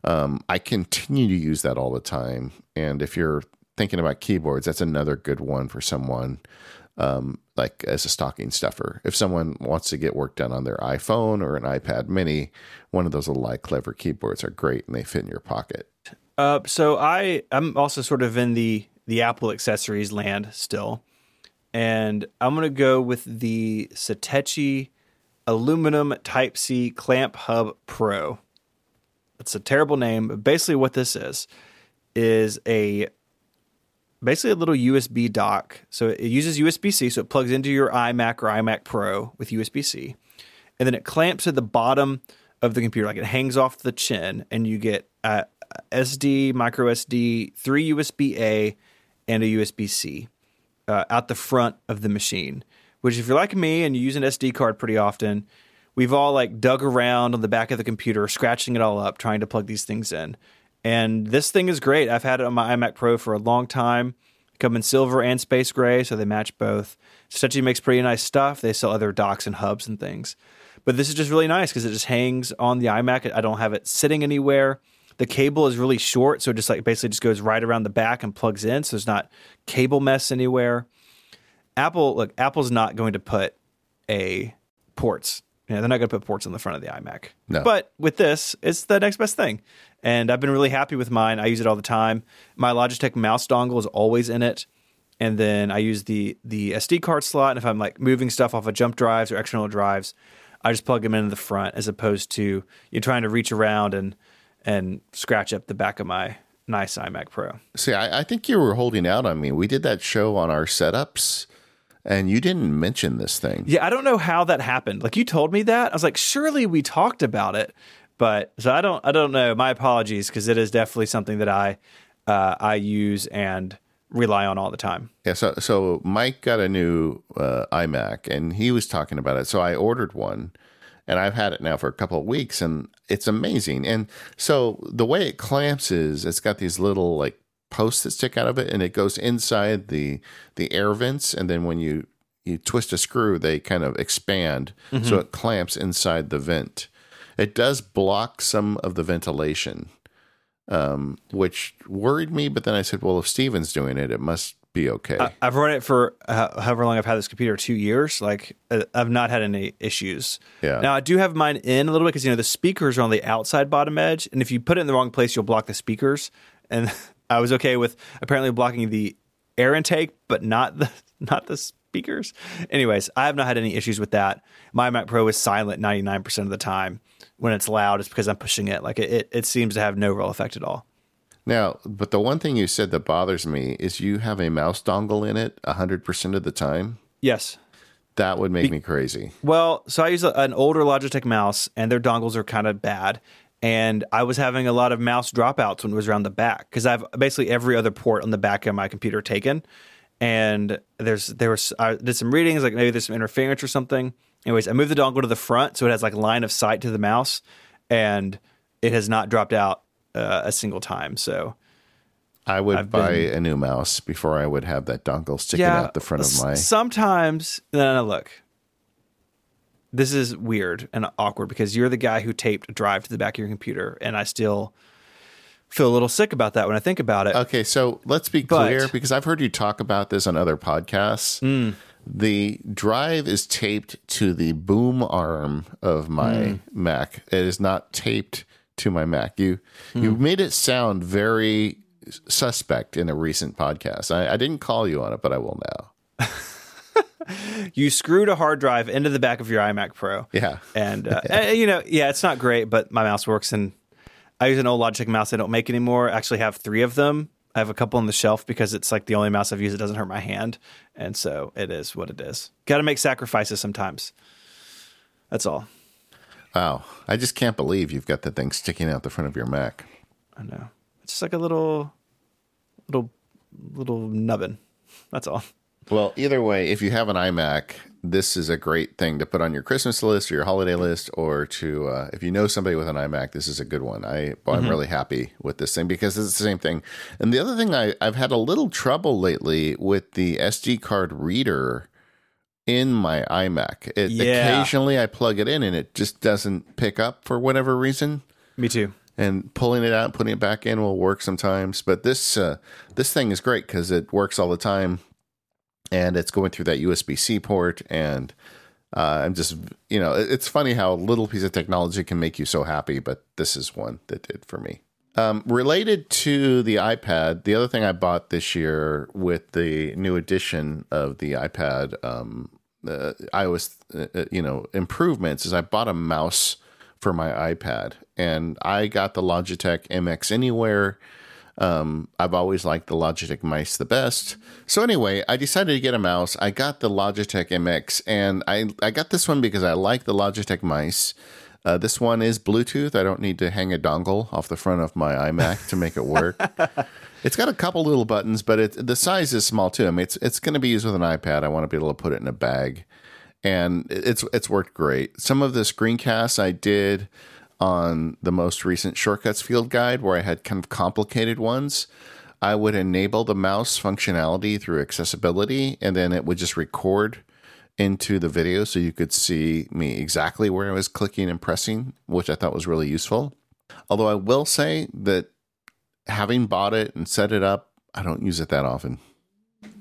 Speaker 2: Um, I continue to use that all the time. And if you're thinking about keyboards, that's another good one for someone um, like as a stocking stuffer. If someone wants to get work done on their iPhone or an iPad mini, one of those little clever keyboards are great and they fit in your pocket.
Speaker 1: Uh, so I I'm also sort of in the the Apple accessories land still, and I'm gonna go with the Satechi aluminum Type C clamp hub Pro. It's a terrible name, but basically what this is is a basically a little USB dock. So it uses USB C, so it plugs into your iMac or iMac Pro with USB C, and then it clamps at the bottom of the computer, like it hangs off the chin, and you get a SD, micro SD, three USB A, and a USB C uh, out the front of the machine. Which, if you're like me and you use an SD card pretty often, we've all like dug around on the back of the computer, scratching it all up, trying to plug these things in. And this thing is great. I've had it on my iMac Pro for a long time. Come in silver and space gray, so they match both. Satechi makes pretty nice stuff. They sell other docks and hubs and things. But this is just really nice because it just hangs on the iMac. I don't have it sitting anywhere. The cable is really short, so it just like basically just goes right around the back and plugs in. So there's not cable mess anywhere. Apple, look, Apple's not going to put a ports. Yeah, they're not going to put ports on the front of the iMac.
Speaker 2: No.
Speaker 1: But with this, it's the next best thing. And I've been really happy with mine. I use it all the time. My Logitech mouse dongle is always in it. And then I use the the SD card slot. And if I'm like moving stuff off of jump drives or external drives, I just plug them into the front as opposed to you trying to reach around and and scratch up the back of my nice iMac Pro.
Speaker 2: See, I, I think you were holding out on me. We did that show on our setups, and you didn't mention this thing.
Speaker 1: Yeah, I don't know how that happened. Like you told me that. I was like, surely we talked about it. But so I don't I don't know. My apologies because it is definitely something that I uh, I use and rely on all the time.
Speaker 2: Yeah, so so Mike got a new uh, iMac, and he was talking about it. So I ordered one, and I've had it now for a couple of weeks, and it's amazing. And so the way it clamps is it's got these little like posts that stick out of it, and it goes inside the the air vents, and then when you you twist a screw, they kind of expand, so it clamps inside the vent. It does block some of the ventilation, um, which worried me. But then I said, well, if Steven's doing it, it must be okay.
Speaker 1: I, I've run it for uh, however long I've had this computer, two years. Like uh, I've not had any issues.
Speaker 2: Yeah.
Speaker 1: Now I do have mine in a little bit because you know the speakers are on the outside bottom edge, and if you put it in the wrong place, you'll block the speakers. And I was okay with apparently blocking the air intake, but not the not the speakers. Anyways, I have not had any issues with that. My Mac Pro is silent ninety nine percent of the time. When it's loud, it's because I'm pushing it. Like it, it, it seems to have no real effect at all.
Speaker 2: Now, but the one thing you said that bothers me is you have a mouse dongle in it 100% of the time.
Speaker 1: Yes.
Speaker 2: That would make me crazy.
Speaker 1: Well, so I use a, an older Logitech mouse, and their dongles are kind of bad. And I was having a lot of mouse dropouts when it was around the back because I have basically every other port on the back of my computer taken. And there's there was I did some readings like maybe there's some interference or something. Anyways, I moved the dongle to the front so it has like line of sight to the mouse, and it has not dropped out uh, a single time. So
Speaker 2: I would
Speaker 1: I've
Speaker 2: buy
Speaker 1: been-
Speaker 2: a new mouse before I would have that dongle sticking
Speaker 1: yeah,
Speaker 2: out the front of my.
Speaker 1: Sometimes, no, no, look. This is weird and awkward because you're the guy who taped a drive to the back of your computer, and I still feel a little sick about that when I think about it.
Speaker 2: Okay, so let's be
Speaker 1: But-
Speaker 2: clear because I've heard you talk about this on other podcasts.
Speaker 1: Hmm.
Speaker 2: The drive is taped to the boom arm of my
Speaker 1: Hmm.
Speaker 2: Mac. It is not taped to my Mac. You you
Speaker 1: Hmm.
Speaker 2: made it sound very suspect in a recent podcast. I, I didn't call you on it, but I will now.
Speaker 1: you screwed a hard drive into the back of your iMac Pro.
Speaker 2: Yeah.
Speaker 1: And, uh, eh, you know, yeah, it's not great, but my mouse works. And I use an old Logitech mouse I don't make anymore. I actually have three of them. I have a couple on the shelf because it's like the only mouse I've used that doesn't hurt my hand. And so it is what it is. Got to make sacrifices sometimes. That's all.
Speaker 2: Wow. I just can't believe you've got the thing sticking out the front of your Mac.
Speaker 1: I know. It's just like a little, little, little nubbin. That's all.
Speaker 2: Well, either way, if you have an iMac, this is a great thing to put on your Christmas list or your holiday list, or to uh, if you know somebody with an iMac, this is a good one. I I'm really happy with this thing because it's the same thing. And the other thing I I've had a little trouble lately with the SD card reader in my iMac. It,
Speaker 1: Yeah.
Speaker 2: Occasionally, I plug it in and it just doesn't pick up for whatever reason
Speaker 1: Me too.
Speaker 2: and pulling it out and putting it back in will work sometimes but this uh, this thing is great because it works all the time and it's going through that usb-c port and uh, i'm just you know it's funny how a little piece of technology can make you so happy but this is one that did for me um, related to the ipad the other thing i bought this year with the new edition of the ipad um, uh, ios uh, uh, you know improvements is i bought a mouse for my iPad, and I got the Logitech MX Anywhere. Um, I've always liked the Logitech mice the best. So anyway, I decided to get a mouse. I got the Logitech MX, and I I got this one because I like the Logitech mice. Uh, this one is Bluetooth. I don't need to hang a dongle off the front of my iMac to make it work. It's got a couple little buttons, but it, the size is small too. I mean, it's it's going to be used with an iPad. I want to be able to put it in a bag, and it's it's worked great. Some of the screencasts I did on the most recent shortcuts field guide, where I had kind of complicated ones, I would enable the mouse functionality through accessibility, and then it would just record into the video so you could see me exactly where I was clicking and pressing, which I thought was really useful. Although I will say that having bought it and set it up, I don't use it that often.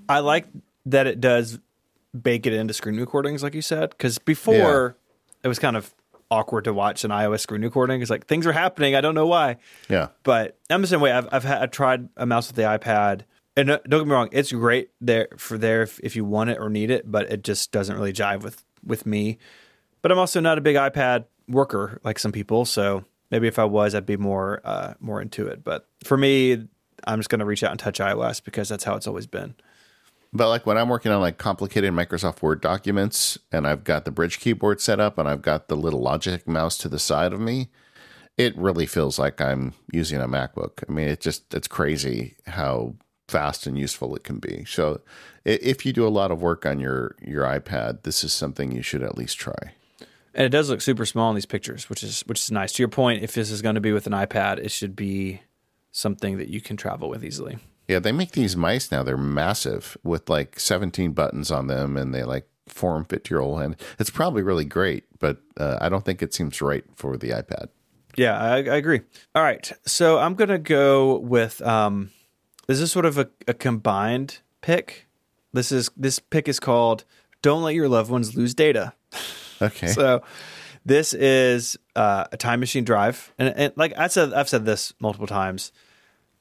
Speaker 1: I like that it does bake it into screen recordings, like you said, because before it was kind of awkward to watch an iOS screen recording. It's like things are happening. I don't know why.
Speaker 2: Yeah.
Speaker 1: But I'm the same way. I've I've, had, I've tried a mouse with the iPad, and don't get me wrong, it's great there for there if, if you want it or need it, but it just doesn't really jive with with me. But I'm also not a big iPad worker like some people, so maybe if I was, I'd be more uh, more into it. But for me, I'm just going to reach out and touch iOS because that's how it's always been.
Speaker 2: But like when I'm working on like complicated Microsoft Word documents and I've got the Brydge keyboard set up and I've got the little Logitech mouse to the side of me, it really feels like I'm using a MacBook. I mean, it just it's crazy how fast and useful it can be. So if you do a lot of work on your your iPad, this is something you should at least try.
Speaker 1: And it does look super small in these pictures, which is which is nice. To your point, if this is going to be with an iPad, it should be something that you can travel with easily.
Speaker 2: Yeah, they make these mice now. They're massive with like 17 buttons on them and they like form fit to your whole hand. It's probably really great, but uh, I don't think it seems right for the iPad.
Speaker 1: Yeah, I, I agree. All right, so I'm gonna go with um, this is sort of a, a combined pick. This is this pick is called "Don't Let Your Loved Ones Lose Data."
Speaker 2: Okay.
Speaker 1: So this is uh, a time machine drive, and, and like I said, I've said this multiple times.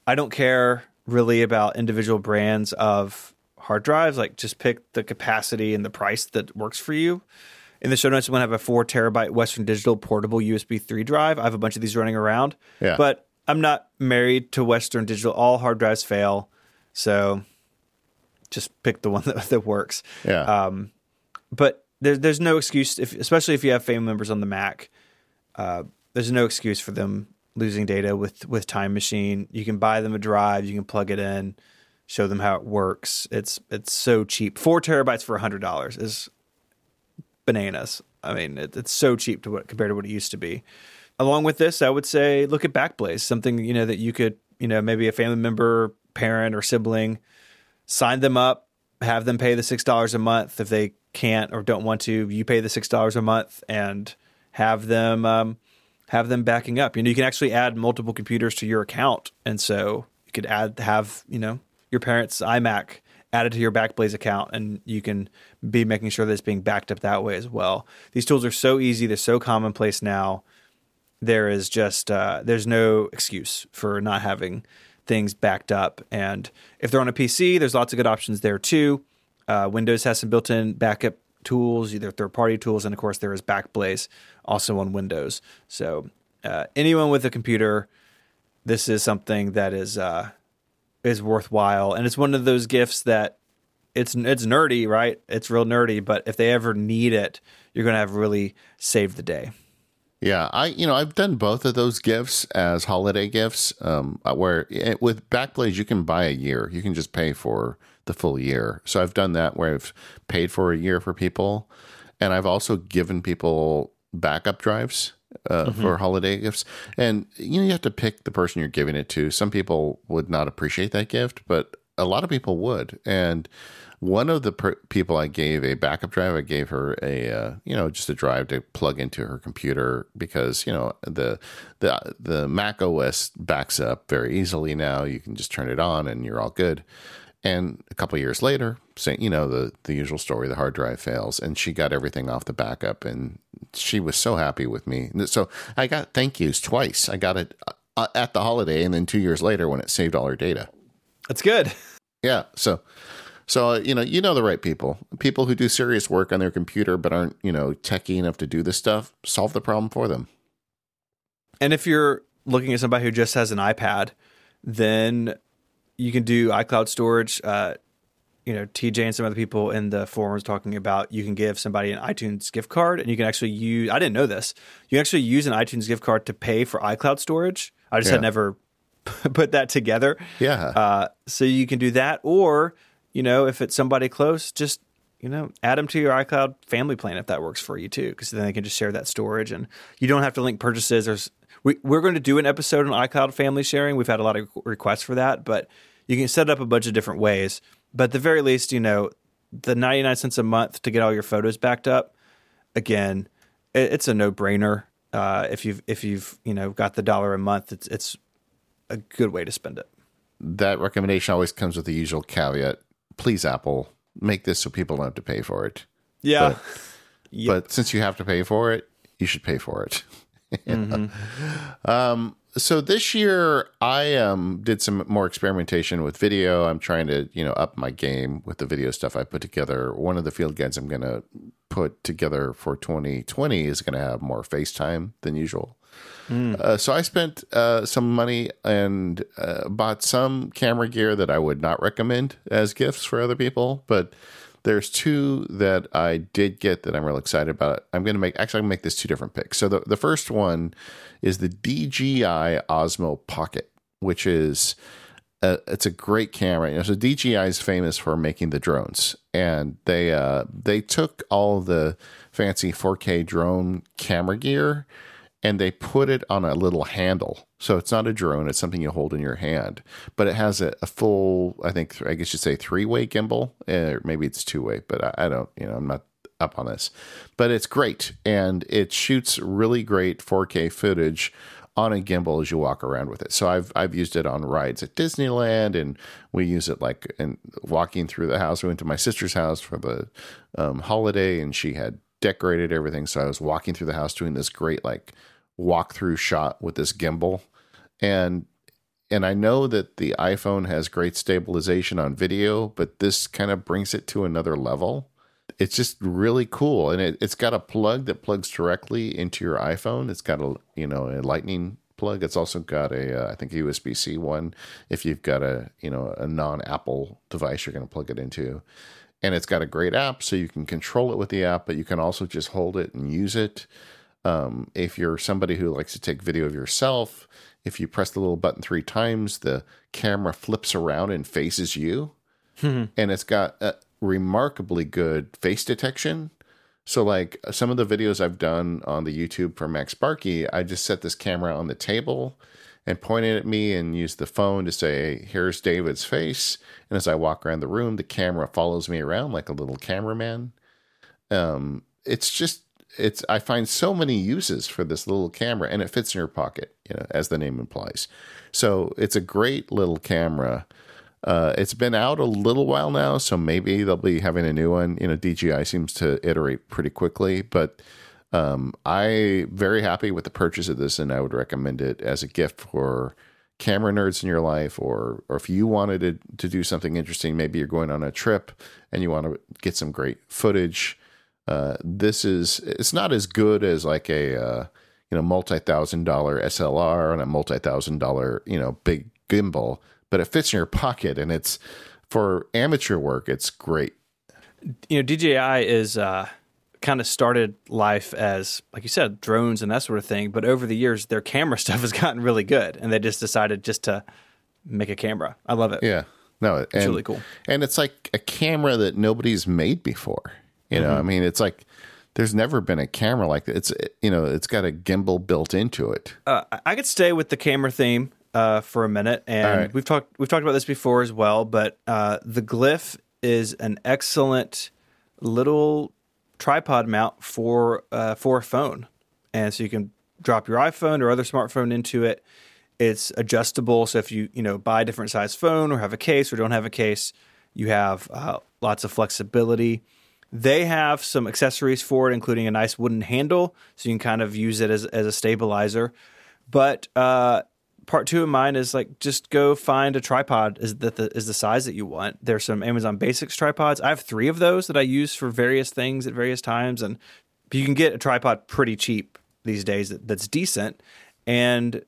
Speaker 1: I don't care really about individual brands of hard drives. Like, just pick the capacity and the price that works for you. In the show notes, I'm going to have a four terabyte Western Digital portable USB 3 drive. I have a bunch of these running around.
Speaker 2: Yeah.
Speaker 1: But I'm not married to Western Digital. All hard drives fail. So just pick the one that, that works
Speaker 2: yeah.
Speaker 1: um, but there, there's no excuse, if, especially if you have family members on the Mac. Uh, there's no excuse for them losing data with with Time Machine. You can buy them a drive, you can plug it in, show them how it works. It's it's so cheap. Four terabytes for hundred dollars is bananas. I mean, it, it's so cheap to what compared to what it used to be. Along with this, I would say look at Backblaze, something you know that you could you know maybe a family member, parent, or sibling sign them up, have them pay the six dollars a month if they can't or don't want to. You pay the six dollars a month and have them um, have them backing up. You know, you can actually add multiple computers to your account, and so you could add have you know your parents' iMac added to your Backblaze account, and you can be making sure that it's being backed up that way as well. These tools are so easy; they're so commonplace now. There is just uh, there's no excuse for not having things backed up. And if they're on a PC, there's lots of good options there too. Uh, Windows has some built-in backup tools, either third-party tools, and of course there is Backblaze also on Windows. So uh, anyone with a computer, this is something that is uh, is worthwhile, and it's one of those gifts that it's it's nerdy, right? It's real nerdy, but if they ever need it, you're gonna have really saved the day.
Speaker 2: Yeah, I you know I've done both of those gifts as holiday gifts. Um, where it, with Backblaze you can buy a year, you can just pay for the full year. So I've done that where I've paid for a year for people, and I've also given people backup drives uh, mm-hmm. for holiday gifts. And you know, you have to pick the person you're giving it to. Some people would not appreciate that gift, but a lot of people would. And one of the per- people I gave a backup drive, I gave her a uh, you know just a drive to plug into her computer because you know the the the Mac OS backs up very easily now. You can just turn it on and you're all good. And a couple years later, saying you know the the usual story, the hard drive fails, and she got everything off the backup, and she was so happy with me. So I got thank yous twice. I got it uh, at the holiday, and then two years later when it saved all her data.
Speaker 1: That's good.
Speaker 2: Yeah. So so uh, you know, you know the right people, people who do serious work on their computer but aren't you know techy enough to do this stuff. Solve the problem for them.
Speaker 1: And if you're looking at somebody who just has an iPad, then you can do iCloud storage. Uh, you know, TJ and some other people in the forums talking about you can give somebody an iTunes gift card, and you can actually use. I didn't know this. You can actually use an iTunes gift card to pay for iCloud storage. I just yeah. had never put that together.
Speaker 2: Yeah.
Speaker 1: Uh, so you can do that, or you know, if it's somebody close, just you know, add them to your iCloud family plan if that works for you too, because then they can just share that storage and you don't have to link purchases. There's we, we're going to do an episode on iCloud family sharing. We've had a lot of requests for that, but you can set it up a bunch of different ways. But at the very least, you know, the 99 cents a month to get all your photos backed up, again, it, it's a no brainer. Uh, if you've if you've you know got the dollar a month, it's it's a good way to spend it.
Speaker 2: That recommendation always comes with the usual caveat please, Apple, make this so people don't have to pay for it.
Speaker 1: Yeah.
Speaker 2: But, yep. but since you have to pay for it, you should pay for it. mm-hmm. um, so this year I um, did some more experimentation with video. I'm trying to you know up my game with the video stuff I put together. One of the field guides I'm going to put together for 2020 is going to have more FaceTime than usual. Mm. Uh, so I spent uh, some money and uh, bought some camera gear that I would not recommend as gifts for other people, but there's two that I did get that I'm real excited about. I'm going to make actually I'm going to make this two different picks. So the the first one is the DJI Osmo Pocket, which is a, it's a great camera. You know, so DJI is famous for making the drones, and they uh, they took all the fancy 4K drone camera gear and they put it on a little handle. So it's not a drone, it's something you hold in your hand, but it has a, a full, I think, I guess you'd say three way gimbal, or maybe it's two way, but I, I don't, you know, I'm not up on this. But it's great and it shoots really great 4K footage on a gimbal as you walk around with it. So I've I've used it on rides at Disneyland, and we use it like in walking through the house. We went to my sister's house for the um, holiday, and she had decorated everything. So I was walking through the house doing this great like walkthrough shot with this gimbal. And and I know that the iPhone has great stabilization on video, but this kind of brings it to another level. It's just really cool, and it, it's got a plug that plugs directly into your iPhone. It's got a you know a Lightning plug. It's also got a uh, I think USB C one. If you've got a you know a non Apple device, you're going to plug it into, and it's got a great app, so you can control it with the app, but you can also just hold it and use it. Um, if you're somebody who likes to take video of yourself, if you press the little button three times, the camera flips around and faces you. Hmm. And it's got a remarkably good face detection. So, like some of the videos I've done on the YouTube for MacSparky, I just set this camera on the table and pointed at me and used the phone to say, here's David's face. And as I walk around the room, the camera follows me around like a little cameraman. Um, it's just it's I find so many uses for this little camera, and it fits in your pocket, you know, as the name implies. So it's a great little camera. Uh, it's been out a little while now, so maybe they'll be having a new one. You know, DJI seems to iterate pretty quickly, but um, I very happy with the purchase of this, and I would recommend it as a gift for camera nerds in your life, or or if you wanted to, to do something interesting, maybe you're going on a trip and you want to get some great footage uh, this is it's not as good as like a uh, you know multi thousand dollar SLR and a multi thousand dollar you know big gimbal, but it fits in your pocket and it's for amateur work. It's great.
Speaker 1: You know, DJI is uh, kind of started life as like you said drones and that sort of thing, but over the years their camera stuff has gotten really good, and they just decided just to make a camera. I love it.
Speaker 2: Yeah. No, and,
Speaker 1: It's really cool.
Speaker 2: And it's like a camera that nobody's made before. You
Speaker 1: Mm-hmm.
Speaker 2: know, I mean, it's like there's never been a camera like that. It's you know, it's got a gimbal built into it.
Speaker 1: Uh, I- could stay with the camera theme uh, for a minute, and
Speaker 2: right.
Speaker 1: we've talked we've talked about this before as well. But uh, the Glif is an excellent little tripod mount for uh, for a phone, and so you can drop your iPhone or other smartphone into it. It's adjustable, so if you you know buy a different size phone or have a case or don't have a case, you have uh, lots of flexibility. They have some accessories for it, including a nice wooden handle, so you can kind of use it as as a stabilizer. But uh, part two of mine is like just go find a tripod is that the is the size that you want. There's some Amazon Basics tripods. I have three of those that I use for various things at various times, and you can get a tripod pretty cheap these days that, that's decent. And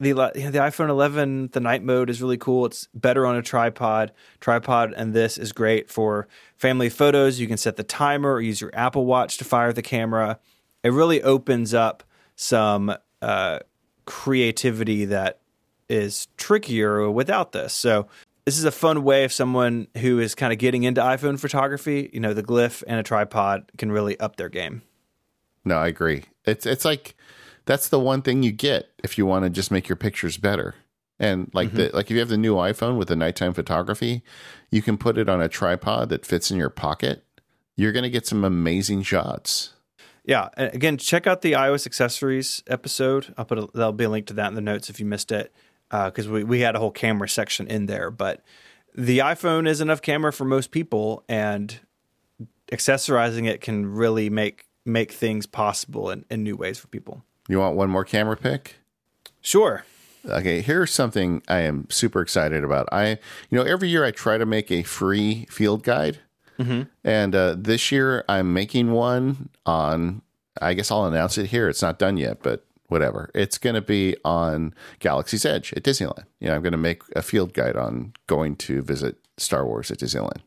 Speaker 1: the the iPhone 11, the night mode is really cool. It's better on a tripod. Tripod and this is great for family photos. You can set the timer or use your Apple Watch to fire the camera. It really opens up some uh, creativity that is trickier without this. So this is a fun way if someone who is kind of getting into iPhone photography, you know, the Glif and a tripod can really up their game.
Speaker 2: No, I agree. It's it's like that's the one thing you get if you want to just make your pictures better. And like mm-hmm. the like if you have the new iPhone with the nighttime photography, you can put it on a tripod that fits in your pocket. You're going to get some amazing shots.
Speaker 1: Yeah, and again, check out the iOS accessories episode. I'll put a, there'll be a link to that in the notes if you missed it, uh, because we we had a whole camera section in there. But the iPhone is enough camera for most people, and accessorizing it can really make make things possible in, in new ways for people.
Speaker 2: You want one more camera pick?
Speaker 1: Sure.
Speaker 2: Okay, here's something I am super excited about. I, you know, every year I try to make a free field guide, and uh, this year I'm making one on. I guess I'll announce it here. It's not done yet, but whatever. It's going to be on Galaxy's Edge at Disneyland. You know, I'm going to make a field guide on going to visit Star Wars at Disneyland,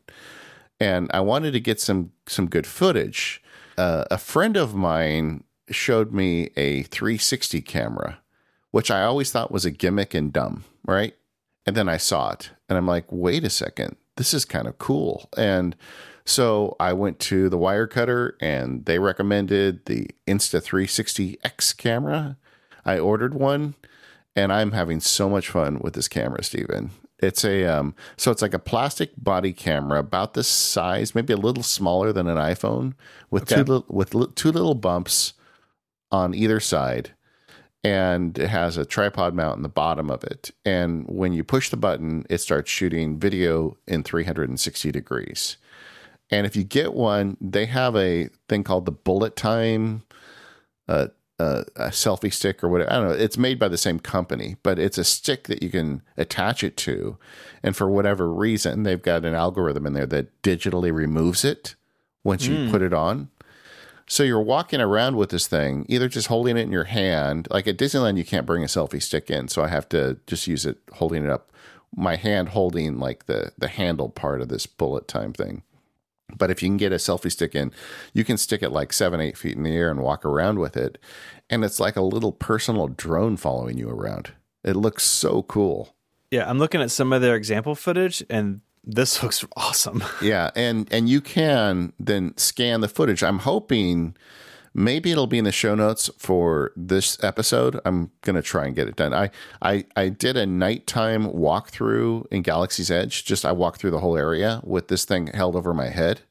Speaker 2: and I wanted to get some some good footage. Uh, a friend of mine showed me a 360 camera which I always thought was a gimmick and dumb, right? And then I saw it and I'm like, wait a second, this is kind of cool. And so I went to the Wirecutter and they recommended the Insta 360X camera. I ordered one and I'm having so much fun with this camera, Steven. It's a um, so it's like a plastic body camera about this size, maybe a little smaller than an iPhone, with
Speaker 1: Okay.
Speaker 2: two little, with li- two little bumps on either side and it has a tripod mount in the bottom of it. And when you push the button, it starts shooting video in 360 degrees. And if you get one, they have a thing called the bullet time uh, uh, a selfie stick or whatever. I don't know. It's made by the same company, but it's a stick that you can attach it to. And for whatever reason, they've got an algorithm in there that digitally removes it once you put it on. So you're walking around with this thing, either just holding it in your hand. Like at Disneyland, you can't bring a selfie stick in, so I have to just use it holding it up, my hand holding like the the handle part of this bullet time thing. But if you can get a selfie stick in, you can stick it like seven, eight feet in the air and walk around with it, and it's like a little personal drone following you around. It looks so cool.
Speaker 1: Yeah, I'm looking at some of their example footage, and this looks awesome.
Speaker 2: Yeah, and and you can then scan the footage. I'm hoping maybe it'll be in the show notes for this episode. I'm gonna try and get it done. I I I did a nighttime walkthrough in Galaxy's Edge. Just I walked through the whole area with this thing held over my head.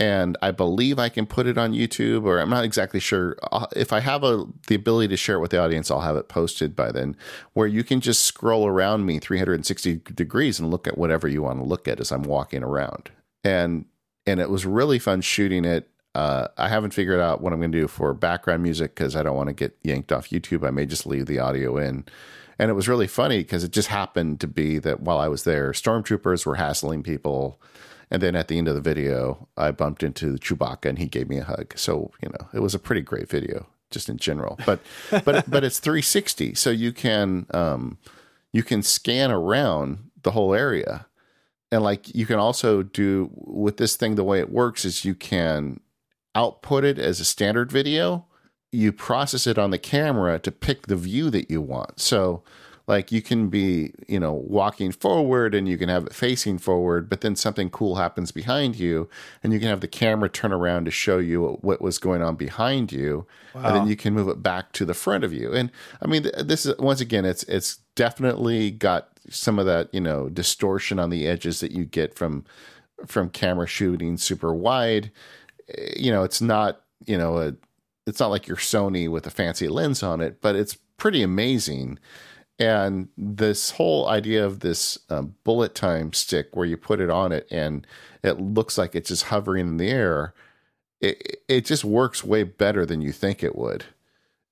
Speaker 2: And I believe I can put it on YouTube, or I'm not exactly sure. If I have a, the ability to share it with the audience, I'll have it posted by then, where you can just scroll around me 360 degrees and look at whatever you want to look at as I'm walking around. And and it was really fun shooting it. Uh, I haven't figured out what I'm going to do for background music because I don't want to get yanked off YouTube. I may just leave the audio in. And it was really funny because it just happened to be that while I was there, stormtroopers were hassling people. And then at the end of the video, I bumped into Chewbacca and he gave me a hug. So, you know, it was a pretty great video just in general. But but but it's 360. So you can um you can scan around the whole area. And like you can also do with this thing the way it works is you can output it as a standard video. You process it on the camera to pick the view that you want. So like you can be you know walking forward and you can have it facing forward but then something cool happens behind you and you can have the camera turn around to show you what was going on behind you wow. and then you can move it back to the front of you and i mean this is once again it's it's definitely got some of that you know distortion on the edges that you get from from camera shooting super wide eh, you know it's not you know a it's not like your sony with a fancy lens on it but it's pretty amazing and this whole idea of this um, bullet time stick where you put it on it and it looks like it's just hovering in the air, it, it just works way better than you think it would.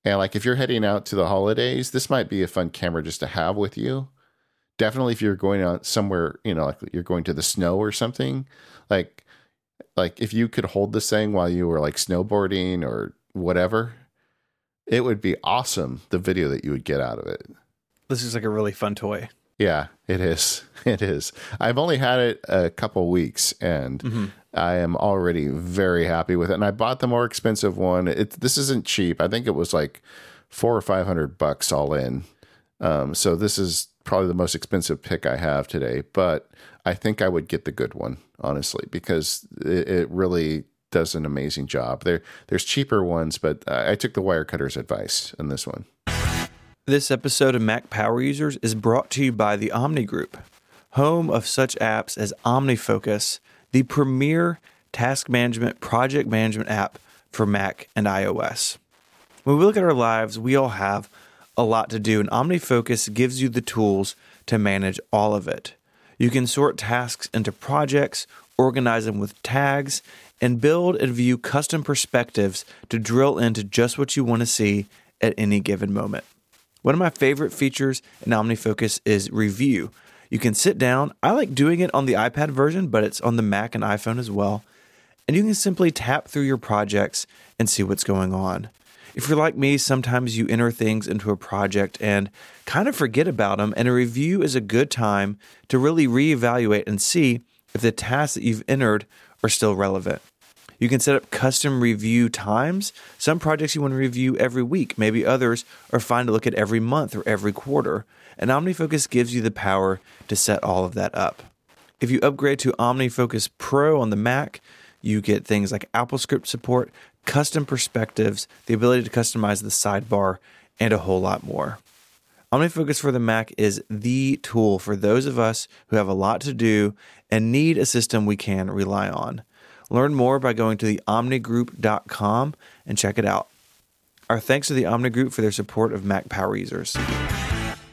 Speaker 2: And like if you're heading out to the holidays, this might be a fun camera just to have with you. Definitely if you're going out somewhere, you know, like you're going to the snow or something, like like if you could hold this thing while you were like snowboarding or whatever, it would be awesome the video that you would get out of it.
Speaker 1: This is like a really fun toy.
Speaker 2: Yeah, it is. It is. I've only had it a couple weeks and mm-hmm. I am already very happy with it. And I bought the more expensive one. It this isn't cheap. I think it was like four or five hundred bucks all in. Um, so this is probably the most expensive pick I have today. But I think I would get the good one, honestly, because it, it really does an amazing job. There, there's cheaper ones, but I took the Wirecutter's advice in this one.
Speaker 1: This episode of Mac Power Users is brought to you by the Omni Group, home of such apps as OmniFocus, the premier task management project management app for Mac and iOS. When we look at our lives, we all have a lot to do, and OmniFocus gives you the tools to manage all of it. You can sort tasks into projects, organize them with tags, and build and view custom perspectives to drill into just what you want to see at any given moment. One of my favorite features in OmniFocus is review. You can sit down. I like doing it on the iPad version, but it's on the Mac and iPhone as well. And you can simply tap through your projects and see what's going on. If you're like me, sometimes you enter things into a project and kind of forget about them, and a review is a good time to really reevaluate and see if the tasks that you've entered are still relevant. You can set up custom review times. Some projects you want to review every week, maybe others are fine to look at every month or every quarter. And OmniFocus gives you the power to set all of that up. If you upgrade to OmniFocus Pro on the Mac, you get things like AppleScript support, custom perspectives, the ability to customize the sidebar, and a whole lot more. OmniFocus for the Mac is the tool for those of us who have a lot to do and need a system we can rely on. Learn more by going to the omnigroup.com and check it out. Our thanks to the Omni Group for their support of Mac Power users.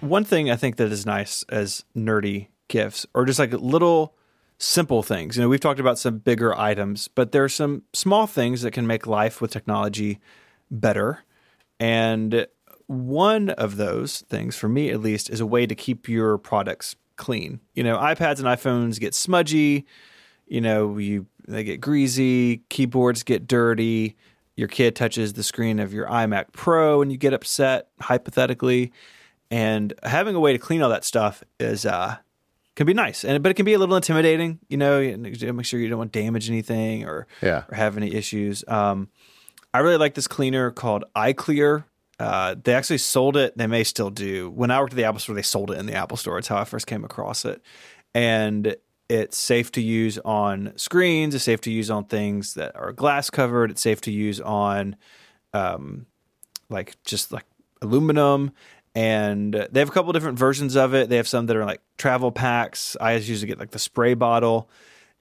Speaker 1: One thing I think that is nice as nerdy gifts, or just like little simple things. You know, we've talked about some bigger items, but there are some small things that can make life with technology better. And one of those things, for me at least, is a way to keep your products clean. You know, iPads and iPhones get smudgy. You know, you they get greasy, keyboards get dirty, your kid touches the screen of your iMac Pro and you get upset, hypothetically. And having a way to clean all that stuff is uh can be nice, and but it can be a little intimidating. You know, make sure you don't want to damage anything or
Speaker 2: yeah.
Speaker 1: or have any issues. Um, I really like this cleaner called iKlear. Uh, they actually sold it. They may still do. When I worked at the Apple Store, they sold it in the Apple Store. It's how I first came across it, and it's safe to use on screens. It's safe to use on things that are glass covered. It's safe to use on, um, like just like aluminum. And they have a couple different versions of it. They have some that are like travel packs. I usually get like the spray bottle,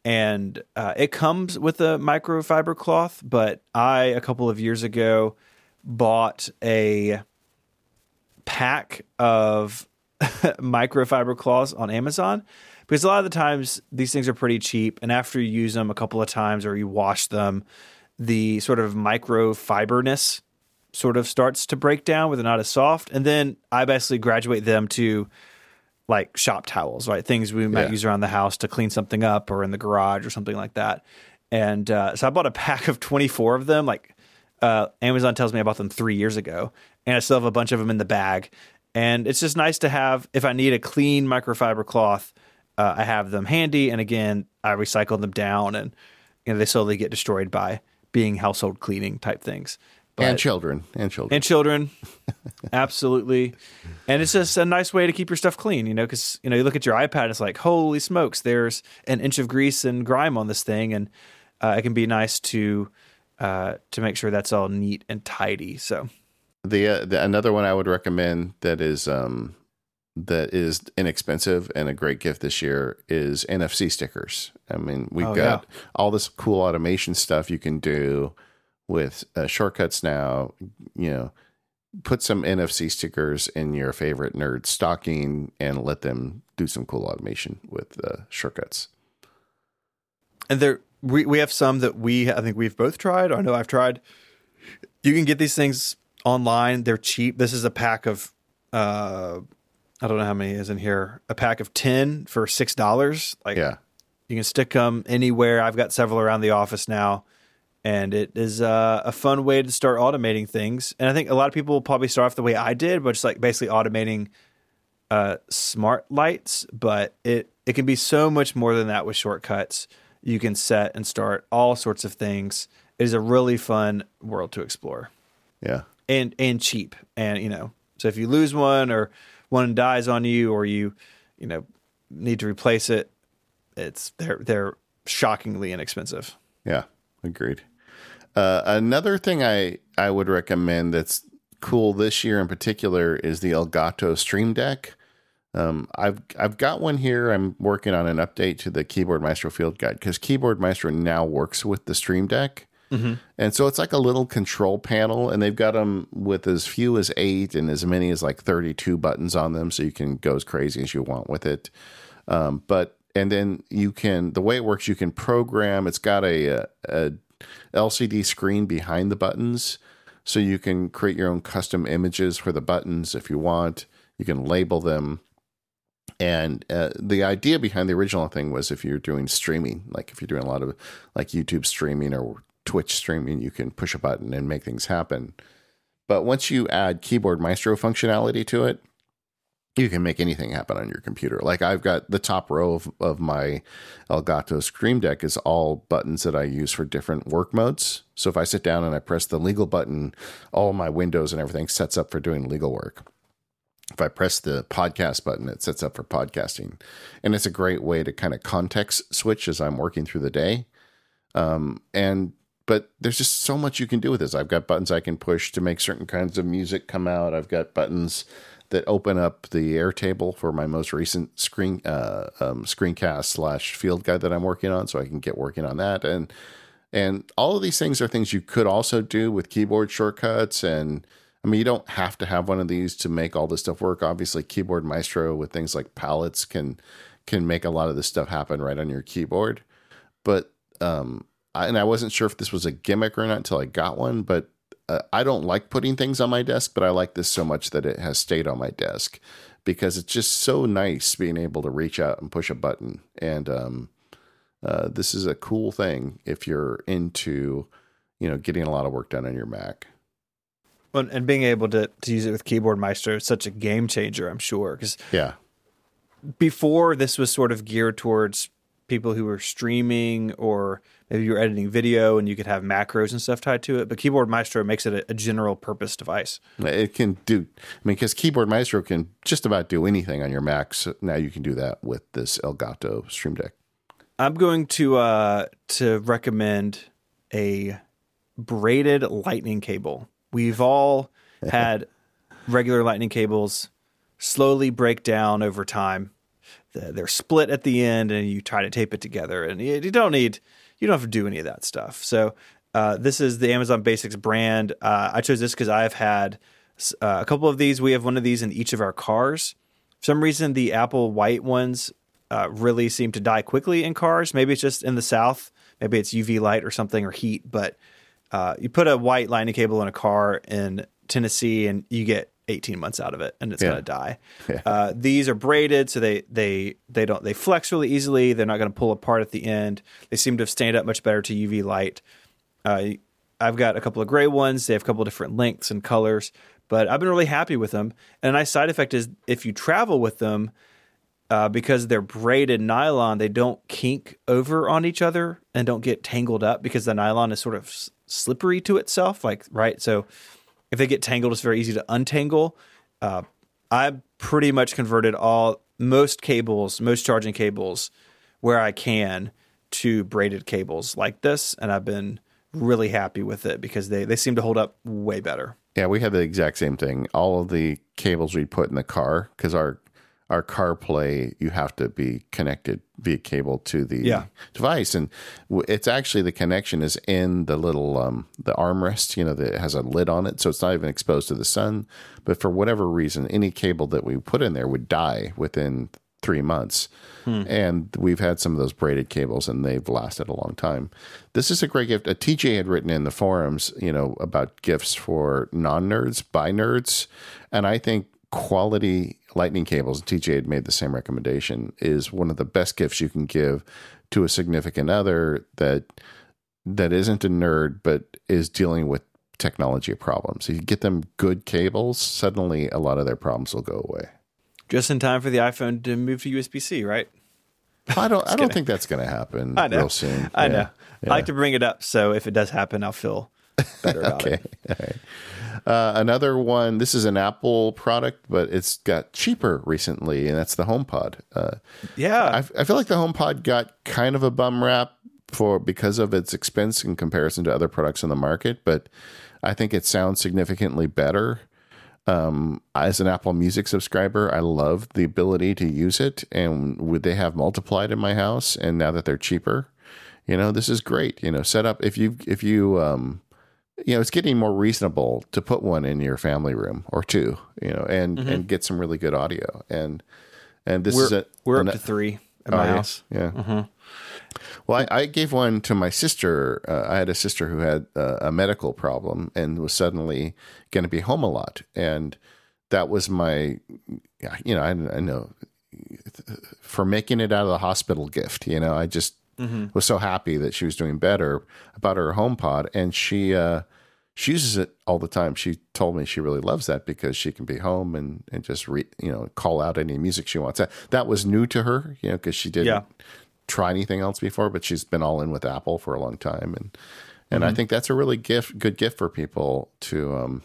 Speaker 1: and uh, it comes with a microfiber cloth. But I a couple of years ago bought a pack of microfiber cloths on Amazon because a lot of the times these things are pretty cheap, and after you use them a couple of times or you wash them, the sort of microfiberness sort of starts to break down where they're not as soft. And then I basically graduate them to like shop towels, right? Things we might yeah. use around the house to clean something up or in the garage or something like that. And uh, so I bought a pack of 24 of them. Like uh, Amazon tells me I bought them three years ago, and I still have a bunch of them in the bag. And it's just nice to have if I need a clean microfiber cloth uh, I have them handy, and again, I recycle them down, and you know they slowly get destroyed by being household cleaning type things. But,
Speaker 2: and children, and children,
Speaker 1: and children, absolutely. And it's just a nice way to keep your stuff clean, you know, because you know you look at your iPad, it's like holy smokes, there's an inch of grease and grime on this thing, and uh, it can be nice to uh, to make sure that's all neat and tidy. So
Speaker 2: the, uh, the another one I would recommend that is um, that is inexpensive and a great gift this year is NFC stickers. I mean, we've
Speaker 1: Oh,
Speaker 2: got
Speaker 1: yeah.
Speaker 2: all this cool automation stuff you can do with uh, shortcuts now. You know, put some NFC stickers in your favorite nerd stocking and let them do some cool automation with uh, shortcuts.
Speaker 1: and there we we have some that we I think we've both tried. I know I've tried. You can get these things online. They're cheap. This is a pack of uh I don't know how many is in here. A pack of 10 for $6. Like
Speaker 2: Yeah,
Speaker 1: you can stick them anywhere. I've got several around the office now. And it is uh, a fun way to start automating things. And I think a lot of people will probably start off the way I did, which is like basically automating uh, smart lights. But it, it can be so much more than that with shortcuts. You can set and start all sorts of things. It is a really fun world to explore
Speaker 2: yeah.
Speaker 1: and and cheap. And you know, so if you lose one or one dies on you or you you know need to replace it, it's they're they're shockingly inexpensive.
Speaker 2: Yeah, agreed. Uh, another thing I I would recommend that's cool this year in particular is the Elgato Stream Deck. Um, I've I've got one here. I'm working on an update to the Keyboard Maestro Field Guide because Keyboard Maestro now works with the Stream Deck, and so it's like a little control panel, and they've got them with as few as eight and as many as like 32 buttons on them, so you can go as crazy as you want with it. Um, but and then you can the way it works, you can program. It's got a, a, LCD screen behind the buttons, so you can create your own custom images for the buttons if you want. You can label them. And uh, the idea behind the original thing was if you're doing streaming, like if you're doing a lot of like YouTube streaming or Twitch streaming, you can push a button and make things happen. But once you add Keyboard Maestro functionality to it, you can make anything happen on your computer. Like I've got the top row of, of my Elgato Stream Deck is all buttons that I use for different work modes. So if I sit down and I press the legal button, all my windows and everything sets up for doing legal work. If I press the podcast button, it sets up for podcasting. And it's a great way to kind of context switch as I'm working through the day. Um, and but there's just so much you can do with this. I've got buttons I can push to make certain kinds of music come out. I've got buttons that open up the Airtable for my most recent screen uh, um, screencast slash field guide that I'm working on, so I can get working on that. And and all of these things are things you could also do with keyboard shortcuts. And I mean, you don't have to have one of these to make all this stuff work. Obviously, Keyboard Maestro with things like palettes can can make a lot of this stuff happen right on your keyboard. But um, I, and I wasn't sure if this was a gimmick or not until I got one. But uh, I don't like putting things on my desk, but I like this so much that it has stayed on my desk because it's just so nice being able to reach out and push a button. And um, uh, this is a cool thing if you're into, you know, getting a lot of work done on your Mac.
Speaker 1: Well, and being able to to use it with Keyboard Maestro is such a game changer, I'm sure. Because
Speaker 2: Yeah,
Speaker 1: before this was sort of geared towards people who were streaming or maybe you're editing video and you could have macros and stuff tied to it. But Keyboard Maestro makes it a, a general purpose device.
Speaker 2: it can do. I mean, because Keyboard Maestro can just about do anything on your Mac. So now you can do that with this Elgato Stream Deck.
Speaker 1: I'm going to uh, to recommend a braided lightning cable. We've all had regular lightning cables slowly break down over time. They're split at the end, and you try to tape it together, and you don't need you don't have to do any of that stuff. So uh, this is the Amazon Basics brand. Uh, I chose this because I've had uh, a couple of these. We have one of these in each of our cars. For some reason, the Apple white ones uh, really seem to die quickly in cars. Maybe it's just in the South. Maybe it's UV light or something or heat. But uh, you put a white lightning cable in a car in Tennessee, and you get 18 months out of it, and it's
Speaker 2: Yeah.
Speaker 1: going to die. Uh, these are braided, so they they they don't they flex really easily. They're not going to pull apart at the end. They seem to stand up much better to UV light. Uh, I've got a couple of gray ones. They have a couple of different lengths and colors, but I've been really happy with them. And a nice side effect is if you travel with them, uh, because they're braided nylon, they don't kink over on each other and don't get tangled up because the nylon is sort of s- slippery to itself. Like right, so if they get tangled, it's very easy to untangle. Uh, I pretty much converted all most cables, most charging cables, where I can to braided cables like this, and I've been really happy with it because they they seem to hold up way better.
Speaker 2: Yeah, we had the exact same thing. All of the cables we put in the car because our our CarPlay, you have to be connected via cable to the
Speaker 1: Yeah.
Speaker 2: device, and it's actually the connection is in the little um, the armrest, you know, that has a lid on it, so it's not even exposed to the sun. But for whatever reason, any cable that we put in there would die within three months. And we've had some of those braided cables, and they've lasted a long time. This is a great gift. A TJ had written in the forums, you know, about gifts for non nerds by nerds, and I think quality lightning cables. TJ had made the same recommendation. Is one of the best gifts you can give to a significant other that that isn't a nerd but is dealing with technology problems. If you get them good cables, suddenly a lot of their problems will go away.
Speaker 1: Just in time for the iPhone to move to USB C, right?
Speaker 2: I don't. I don't think that's going to happen
Speaker 1: I know.
Speaker 2: real soon.
Speaker 1: I
Speaker 2: Yeah.
Speaker 1: know. I like to bring it up, so if it does happen, I'll feel better about
Speaker 2: Okay.
Speaker 1: it.
Speaker 2: All right. Uh, another one. This is an Apple product, but it's got cheaper recently, and that's the HomePod. Uh,
Speaker 1: Yeah,
Speaker 2: I, I feel like the HomePod got kind of a bum rap for because of its expense in comparison to other products in the market, but I think it sounds significantly better. Um, as an Apple Music subscriber, I love the ability to use it, and would they have multiplied in my house? And now that they're cheaper, you know, this is great. You know, set up if you if you um, you know, it's getting more reasonable to put one in your family room or two, you know, and and get some really good audio. And and this
Speaker 1: we're
Speaker 2: is a
Speaker 1: we're
Speaker 2: an-
Speaker 1: up to three at
Speaker 2: Oh,
Speaker 1: my house.
Speaker 2: Yeah. Well, I, I gave one to my sister. Uh, I had a sister who had uh, a medical problem and was suddenly going to be home a lot, and that was my, you know, I, I know for making it out of the hospital gift. You know, I just was so happy that she was doing better about her HomePod, and she. Uh, she uses it all the time. She told me she really loves that because she can be home and, and just re, you know call out any music she wants. That that was new to her, you know, because she didn't
Speaker 1: Yeah.
Speaker 2: try anything else before, but she's been all in with Apple for a long time, and and I think that's a really gift, good gift for people to um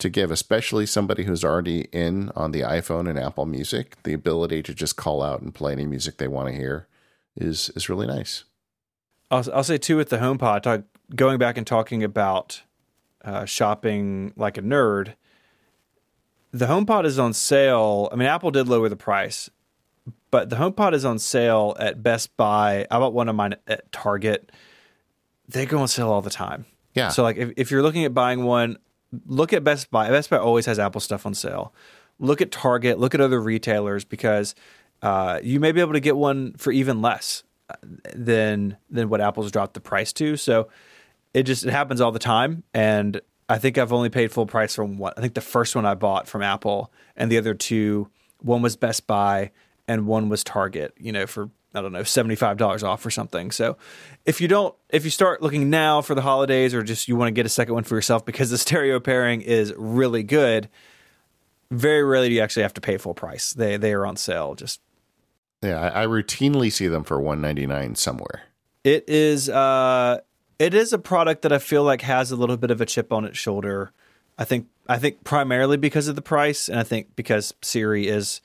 Speaker 2: to give, especially somebody who's already in on the iPhone and Apple Music. The ability to just call out and play any music they want to hear is is really nice.
Speaker 1: I'll, I'll say too with the HomePod, talk, going back and talking about uh, shopping like a nerd. The HomePod is on sale. I mean, Apple did lower the price, but the HomePod is on sale at Best Buy. I bought one of mine at Target. They go on sale all the time.
Speaker 2: Yeah.
Speaker 1: So like if, if you're looking at buying one, look at Best Buy. Best Buy always has Apple stuff on sale. Look at Target, look at other retailers because uh, you may be able to get one for even less uh, than than what Apple's dropped the price to. So it just it happens all the time and I think I've only paid full price for one. I think the first one I bought from Apple and the other two, one was Best Buy and one was Target, you know, for I don't know, $75 off or something. So if you don't if you start looking now for the holidays or just you want to get a second one for yourself because the stereo pairing is really good, very rarely do you actually have to pay full price. They they are on sale. Just
Speaker 2: Yeah, I, I routinely see them for one ninety nine somewhere.
Speaker 1: It is uh it is a product that I feel like has a little bit of a chip on its shoulder. I think I think primarily because of the price and I think because Siri is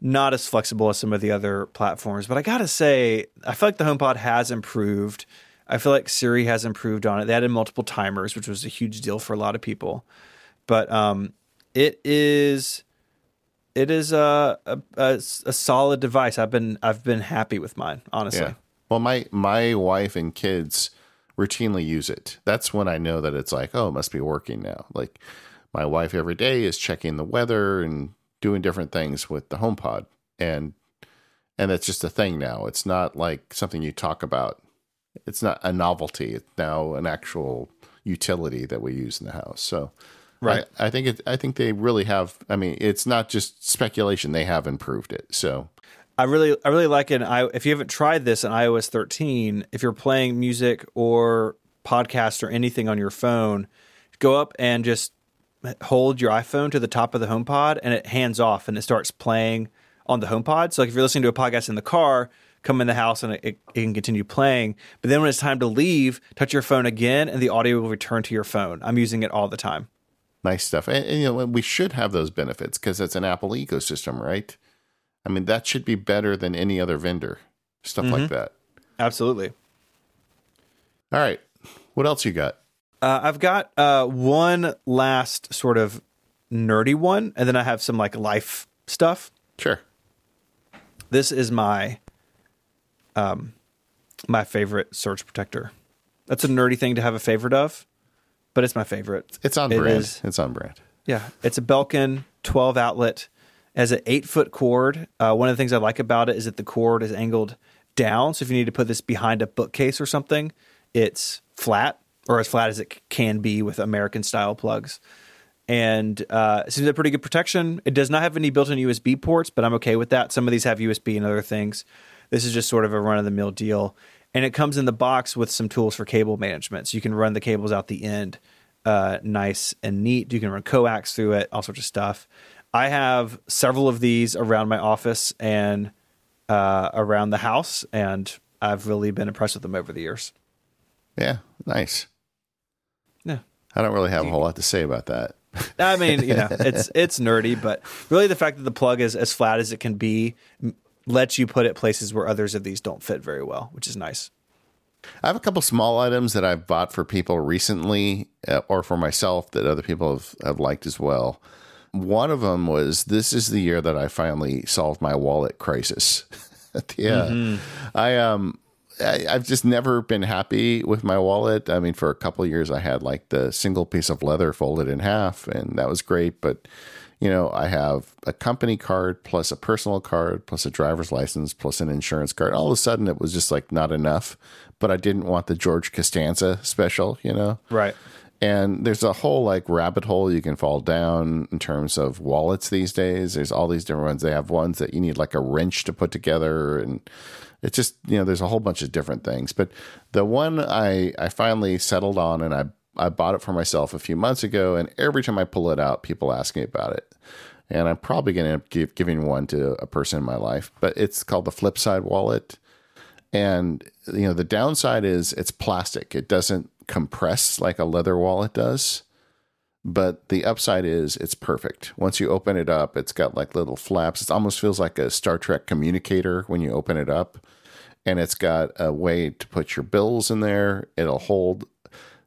Speaker 1: not as flexible as some of the other platforms. But I got to say, I feel like the HomePod has improved. I feel like Siri has improved on it. They added multiple timers, which was a huge deal for a lot of people. But um it is it is a, a, a, a solid device. I've been I've been happy with mine, honestly.
Speaker 2: Yeah. Well, my my wife and kids routinely use it. That's when I know that it's like, oh, it must be working now. Like my wife every day is checking the weather and doing different things with the HomePod, and and it's just a thing now. It's not like something you talk about. It's not a novelty. It's now an actual utility that we use in the house. So.
Speaker 1: Right.
Speaker 2: I, I think it. I think they really have. I mean, it's not just speculation. They have improved it. So
Speaker 1: I really, I really like it. I, if you haven't tried this in iOS 13, if you're playing music or podcast or anything on your phone, go up and just hold your iPhone to the top of the HomePod, and it hands off and it starts playing on the HomePod. So, like if you're listening to a podcast in the car, come in the house and it, it, it can continue playing. But then when it's time to leave, touch your phone again, and the audio will return to your phone. I'm using it all the time.
Speaker 2: Nice stuff. And, and you know, we should have those benefits because it's an Apple ecosystem, right? I mean, that should be better than any other vendor. Stuff like that.
Speaker 1: Absolutely.
Speaker 2: All right. What else you got?
Speaker 1: Uh, I've got uh, one last sort of nerdy one, and then I have some like life stuff.
Speaker 2: Sure.
Speaker 1: This is my um my favorite surge protector. That's a nerdy thing to have a favorite of, but it's my favorite.
Speaker 2: It's on
Speaker 1: It
Speaker 2: brand.
Speaker 1: is-
Speaker 2: It's on brand.
Speaker 1: Yeah, it's a Belkin 12 outlet. Has an eight foot cord. Uh, one of the things I like about it is that the cord is angled down. So if you need to put this behind a bookcase or something, it's flat or as flat as it can be with American style plugs. And uh, it seems have pretty good protection. It does not have any built in USB ports, but I'm okay with that. Some of these have USB and other things. This is just sort of a run of the mill deal. And it comes in the box with some tools for cable management. So you can run the cables out the end uh, nice and neat. You can run coax through it, all sorts of stuff. I have several of these around my office and uh, around the house, and I've really been impressed with them over the years.
Speaker 2: Yeah. Nice.
Speaker 1: Yeah.
Speaker 2: I don't really have a whole lot to say about that.
Speaker 1: I mean, you know, it's it's nerdy, but really the fact that the plug is as flat as it can be lets you put it places where others of these don't fit very well, which is nice.
Speaker 2: I have a couple small items that I've bought for people recently uh, or for myself that other people have, have liked as well. One of them was this is the year that I finally solved my wallet crisis. yeah. I um I, I've just never been happy with my wallet. I mean, for a couple of years, I had like the single piece of leather folded in half, and that was great. But you know, I have a company card plus a personal card plus a driver's license plus an insurance card. All of a sudden, it was just like not enough. But I didn't want the George Costanza special, you know.
Speaker 1: Right.
Speaker 2: And there's a whole like rabbit hole you can fall down in terms of wallets these days. There's all these different ones. They have ones that you need like a wrench to put together and it's just, you know, there's a whole bunch of different things. But the one I I finally settled on and I I bought it for myself a few months ago and every time I pull it out, people ask me about it. And I'm probably going to end up give, giving one to a person in my life, but it's called the Flipside wallet. And you know, the downside is it's plastic. It doesn't compress like a leather wallet does. But the upside is it's perfect. Once you open it up, it's got like little flaps. It almost feels like a Star Trek communicator when you open it up. And it's got a way to put your bills in there. It'll hold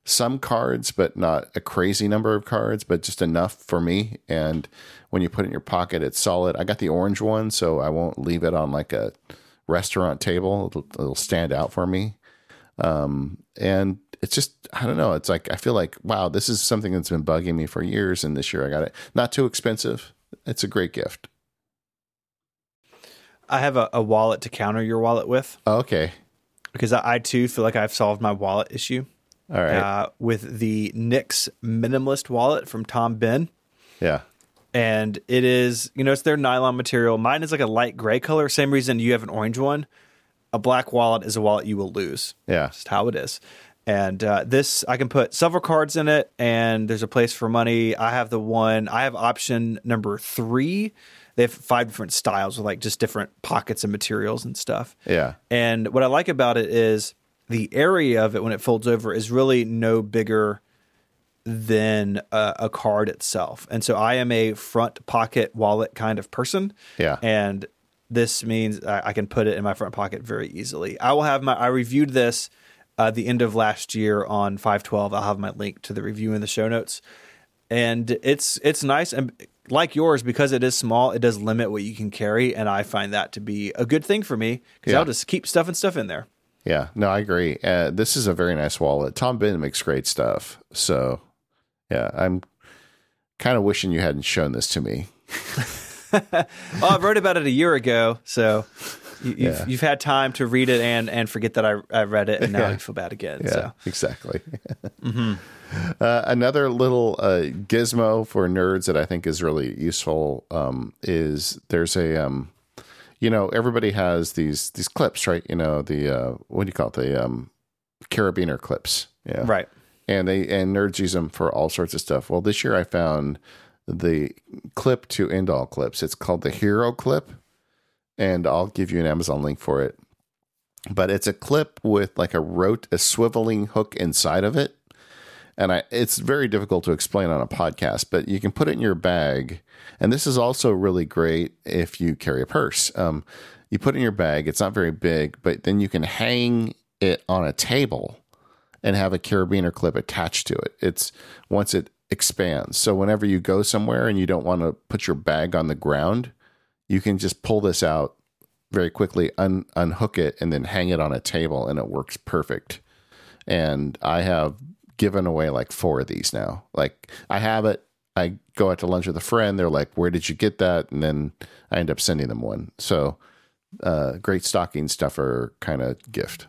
Speaker 2: some cards, but not a crazy number of cards, but just enough for me. And when you put it in your pocket, it's solid. I got the orange one, so I won't leave it on like a restaurant table. It'll, it'll stand out for me. Um, and it's just, I don't know. It's like, I feel like, wow, this is something that's been bugging me for years. And this year I got it. Not too expensive. It's a great gift.
Speaker 1: I have a, a wallet to counter your wallet with
Speaker 2: Oh, okay.
Speaker 1: because I, I too feel like I've solved my wallet issue
Speaker 2: All right.
Speaker 1: uh, with the Nik's minimalist wallet from Tom Bihn.
Speaker 2: yeah.
Speaker 1: and it is you know it's their nylon material mine is like a light gray color same reason you have an orange one a black wallet is a wallet you will lose
Speaker 2: Yeah.
Speaker 1: just how it is and uh, this i can put several cards in it and there's a place for money i have the one i have option number three they have five different styles with like just different pockets and materials and stuff
Speaker 2: Yeah.
Speaker 1: and what I like about it is the area of it when it folds over is really no bigger than a, a card itself. And so I am a front pocket wallet kind of person.
Speaker 2: Yeah.
Speaker 1: And this means I, I can put it in my front pocket very easily. I will have my, I reviewed this uh, the end of last year on 512. I'll have my link to the review in the show notes. And it's it's nice and like yours because it is small, it does limit what you can carry, and I find that to be a good thing for me because
Speaker 2: Yeah.
Speaker 1: I'll just keep stuff and stuff in there.
Speaker 2: Yeah, no, I agree. Uh, this is a very nice wallet. Tom Bihn makes great stuff. So, yeah, I'm kind of wishing you hadn't shown this to me.
Speaker 1: Well, I wrote about it a year ago, so you, you've,
Speaker 2: Yeah.
Speaker 1: you've had time to read it and and forget that I, I read it, and now
Speaker 2: Yeah.
Speaker 1: you feel bad again.
Speaker 2: Yeah,
Speaker 1: So
Speaker 2: exactly. uh, another little uh, gizmo for nerds that I think is really useful um, is there's a, um, you know, everybody has these these clips, right? You know, the uh, what do you call it? The um, carabiner clips. Yeah,
Speaker 1: right,
Speaker 2: and they and nerds use them for all sorts of stuff. Well, this year I found the clip to end all clips. It's called the Hero Clip, and I'll give you an Amazon link for it. but it's a clip with like a rote, a swiveling hook inside of it. And I, it's very difficult to explain on a podcast, but you can put it in your bag. And this is also really great if you carry a purse. Um, you put it in your bag. It's not very big, but then you can hang it on a table and have a carabiner clip attached to it. It's once it expands. So whenever you go somewhere and you don't want to put your bag on the ground, you can just pull this out very quickly, un- unhook it, and then hang it on a table, and it works perfect. And I have given away like four of these now. Like I have it. I go out to lunch with a friend. They're like, "Where did you get that?" And then I end up sending them one. So, uh, great stocking stuffer kind of gift.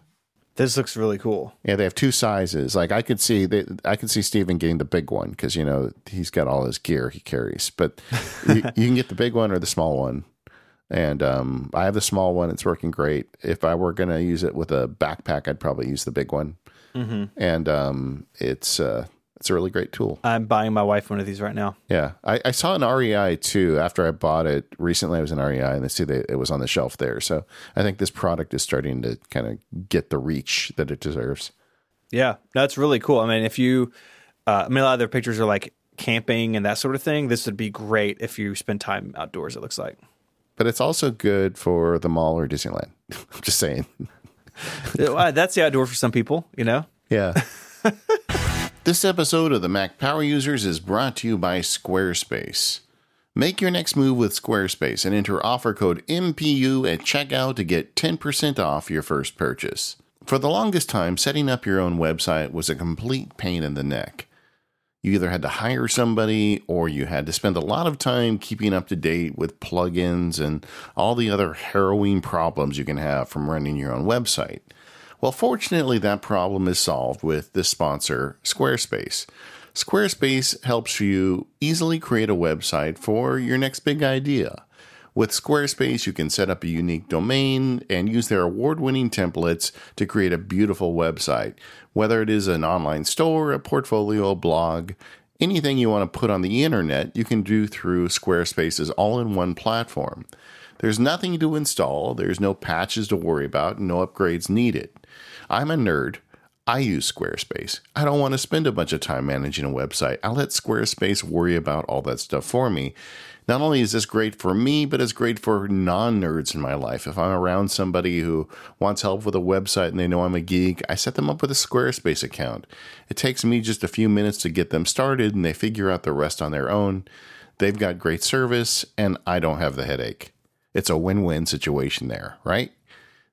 Speaker 1: This looks really cool.
Speaker 2: Yeah, they have two sizes. Like I could see, they, I could see Stephen getting the big one because you know he's got all his gear he carries. But you, you, can get the big one or the small one. And um, I have the small one; it's working great. If I were going to use it with a backpack, I'd probably use the big one. Mm-hmm. And um, it's uh, it's a really great tool.
Speaker 1: I'm buying my wife one of these right now.
Speaker 2: Yeah, I, I, saw an REI too after I bought it recently. I was in REI and they see that it was on the shelf there. So I think this product is starting to kind of get the reach that it deserves.
Speaker 1: Yeah, that's really cool. I mean, if you, uh, I mean, a lot of their pictures are like camping and that sort of thing. This would be great if you spend time outdoors. It looks like.
Speaker 2: But it's also good for the mall or Disneyland. I'm just saying.
Speaker 1: that's the outdoor for some people, you know.
Speaker 2: Yeah. This episode of the Mac Power Users is brought to you by Squarespace. Make your next move with Squarespace and enter offer code MPU at checkout to get 10% off your first purchase. For the longest time, setting up your own website was a complete pain in the neck. You either had to hire somebody or you had to spend a lot of time keeping up to date with plugins and all the other harrowing problems you can have from running your own website. Well, fortunately, that problem is solved with this sponsor, Squarespace. Squarespace helps you easily create a website for your next big idea. With Squarespace, you can set up a unique domain and use their award winning templates to create a beautiful website. Whether it is an online store, a portfolio, a blog, anything you want to put on the internet, you can do through Squarespace's all in one platform. There's nothing to install, there's no patches to worry about, no upgrades needed. I'm a nerd. I use Squarespace. I don't want to spend a bunch of time managing a website. I'll let Squarespace worry about all that stuff for me. Not only is this great for me, but it's great for non nerds in my life. If I'm around somebody who wants help with a website and they know I'm a geek, I set them up with a Squarespace account. It takes me just a few minutes to get them started and they figure out the rest on their own. They've got great service and I don't have the headache. It's a win win situation there, right?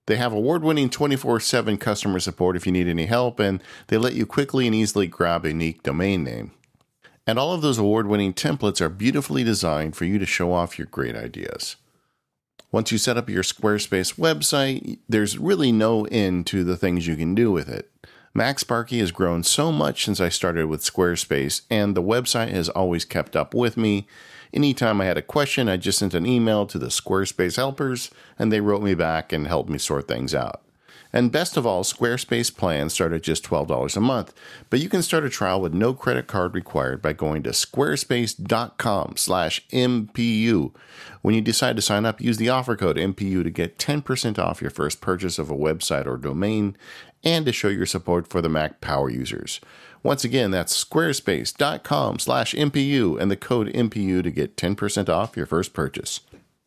Speaker 2: They have award winning 24 7 customer support if you need any help, and they let you quickly and easily grab a unique domain name. And all of those award winning templates are beautifully designed for you to show off your great ideas. Once you set up your Squarespace website, there's really no end to the things you can do with it. MacSparky has grown so much since I started with Squarespace, and the website has always kept up with me Anytime I had a question, I just sent an email to the Squarespace helpers, and they wrote me back and helped me sort things out. And best of all, Squarespace plans start at just $12 a month, but you can start a trial with no credit card required by going to squarespace.com/mpu. When you decide to sign up, use the offer code MPU to get 10% off your first purchase of a website or domain and to show your support for the Mac power users. Once again, that's squarespace.com slash MPU and the code MPU to get 10% off your first purchase.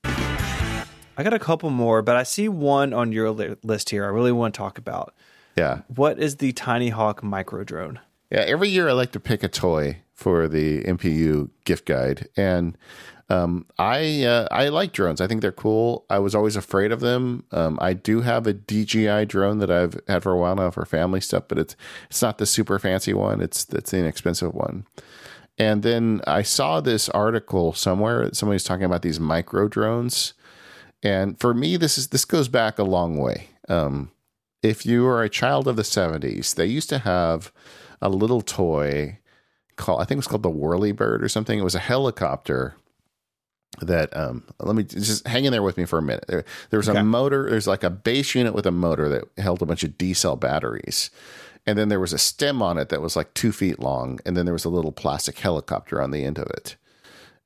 Speaker 1: I got a couple more, but I see one on your list here I really want to talk about.
Speaker 2: Yeah.
Speaker 1: What is the Tiny Hawk micro drone?
Speaker 2: Yeah, every year I like to pick a toy for the MPU gift guide. And um, I uh, I like drones. I think they're cool. I was always afraid of them. Um, I do have a DJI drone that I've had for a while now for family stuff, but it's it's not the super fancy one. It's it's the inexpensive one. And then I saw this article somewhere. Somebody's talking about these micro drones, and for me, this is this goes back a long way. Um, if you are a child of the '70s, they used to have a little toy called I think it was called the Whirly Bird or something. It was a helicopter that um let me just hang in there with me for a minute there, there's okay. a motor there's like a base unit with a motor that held a bunch of d cell batteries and then there was a stem on it that was like two feet long and then there was a little plastic helicopter on the end of it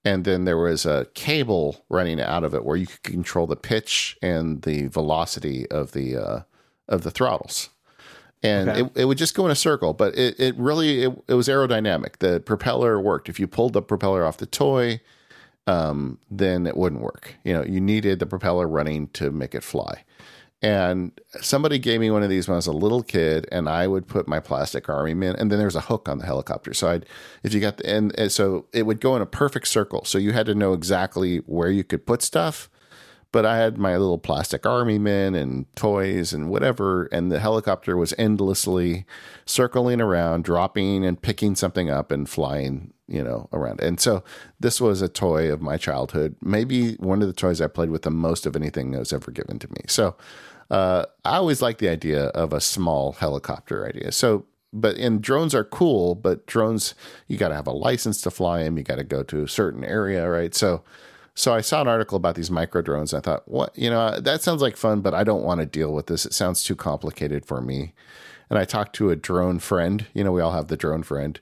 Speaker 2: and then there was a cable running out of it where you could control the pitch and the velocity of the uh, of the throttles. And
Speaker 1: Okay.
Speaker 2: it, it would just go in a circle, but it, it really it, it was aerodynamic. The propeller worked. If you pulled the propeller off the toy, um, then it wouldn't work. You know, you needed the propeller running to make it fly. And somebody gave me one of these when I was a little kid, and I would put my plastic army in, and then there's a hook on the helicopter. So I'd, if you got the, and, and so it would go in a perfect circle. So you had to know exactly where you could put stuff. But I had my little plastic army men and toys and whatever, and the helicopter was endlessly circling around, dropping and picking something up and flying, you know, around. And so this was a toy of my childhood, maybe one of the toys I played with the most of anything that was ever given to me. So uh, I always like the idea of a small helicopter idea. So, but and drones are cool, but drones you got to have a license to fly them. You got to go to a certain area, right? So, so I saw an article about these micro drones. I thought, what you know, that sounds like fun, but I don't want to deal with this. It sounds too complicated for me. And I talked to a drone friend. You know, we all have the drone friend,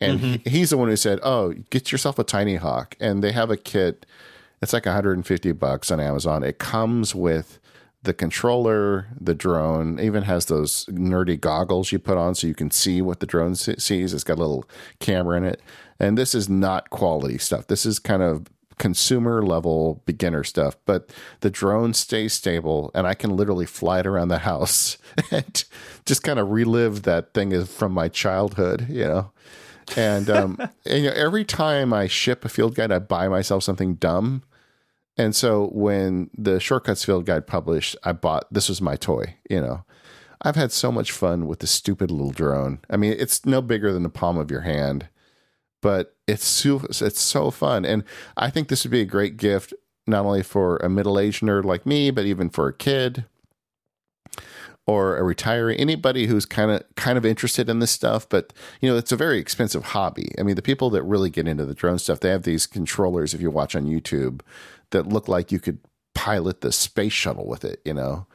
Speaker 2: and he, mm-hmm. he's the one who said, "Oh, get yourself a Tiny Hawk." And they have a kit. It's like 150 bucks on Amazon. It comes with the controller, the drone, even has those nerdy goggles you put on so you can see what the drone sees. It's got a little camera in it. And this is not quality stuff. This is kind of consumer level beginner stuff, but the drone stays stable and I can literally fly it around the house and just kind of relive that thing from my childhood, you know. And um and, you know, every time I ship a field guide, I buy myself something dumb. And so when the Shortcuts Field Guide published, I bought this was my toy, you know. I've had so much fun with the stupid little drone. I mean, it's no bigger than the palm of your hand, but it's so, it's so fun. And I think this would be a great gift not only for a middle-aged nerd like me, but even for a kid or a retiree, anybody who's kind of kind of interested in this stuff, but you know, it's a very expensive hobby. I mean, the people that really get into the drone stuff, they have these controllers if you watch on YouTube that look like you could pilot the space shuttle with it, you know.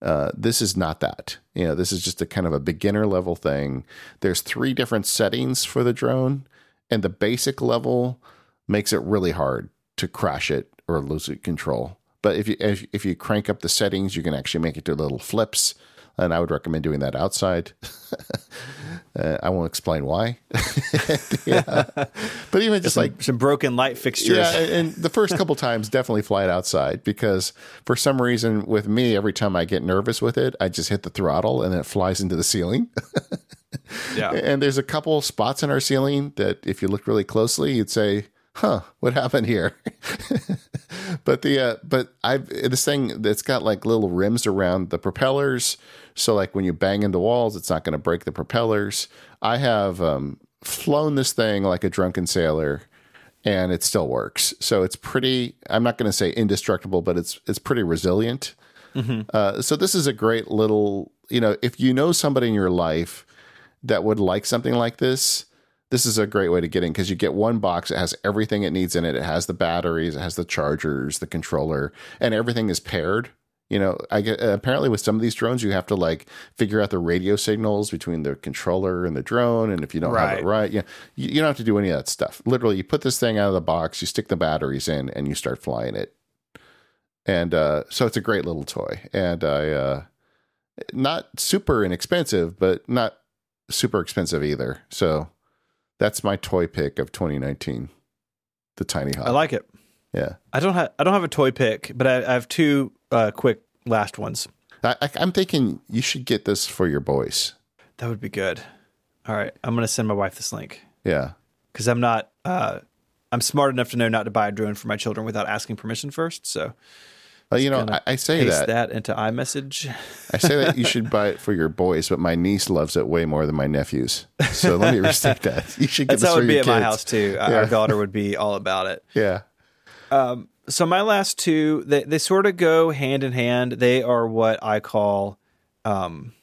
Speaker 2: Uh, this is not that. You know, this is just a kind of a beginner level thing. There's three different settings for the drone, and the basic level makes it really hard to crash it or lose it control. But if you if, if you crank up the settings, you can actually make it do little flips, and I would recommend doing that outside. uh, I won't explain why. yeah. But even just like
Speaker 1: some broken light fixtures.
Speaker 2: yeah, and and the first couple times definitely fly it outside because for some reason with me, every time I get nervous with it, I just hit the throttle and it flies into the ceiling.
Speaker 1: yeah.
Speaker 2: And there's a couple spots in our ceiling that if you look really closely, you'd say, "Huh, what happened here?" but the uh, but I've this thing that's got like little rims around the propellers, so like when you bang into walls, it's not going to break the propellers. I have um, flown this thing like a drunken sailor, and it still works. So it's pretty. I'm not going to say indestructible, but it's it's pretty resilient. Uh, so this is a great little. You know, if you know somebody in your life that would like something like this, this is a great way to get in because you get one box. It has everything it needs in it. It has the batteries, it has the chargers, the controller, and everything is paired. You know, I get apparently with some of these drones, you have to like figure out the radio signals between the controller and the drone, and if you don't have it
Speaker 1: Right.
Speaker 2: right, yeah, you, you don't have to do any of that stuff. Literally, you put this thing out of the box, you stick the batteries in, and you start flying it. And uh, so it's a great little toy, and I uh, not super inexpensive, but not super expensive either. So that's my toy pick of 2019, the Tiny Hawk.
Speaker 1: I like it.
Speaker 2: yeah,
Speaker 1: I don't have I don't have a toy pick, but I, I have two uh, quick last ones.
Speaker 2: I, I'm thinking you should get this for your boys.
Speaker 1: That would be good. All right, I'm gonna send my wife this link
Speaker 2: Yeah,
Speaker 1: because I'm not. Uh, I'm smart enough to know not to buy a drone for my children without asking permission first. So
Speaker 2: You know, I, I say that,
Speaker 1: that into iMessage.
Speaker 2: I say that you should buy it for your boys, but my niece loves it way more than my nephews. So let me restate that. You should get
Speaker 1: That's how it would be at my house too.
Speaker 2: Yeah.
Speaker 1: Our daughter would be all about it.
Speaker 2: Yeah,
Speaker 1: So my last two, they they sort of go hand in hand. They are what I call, um,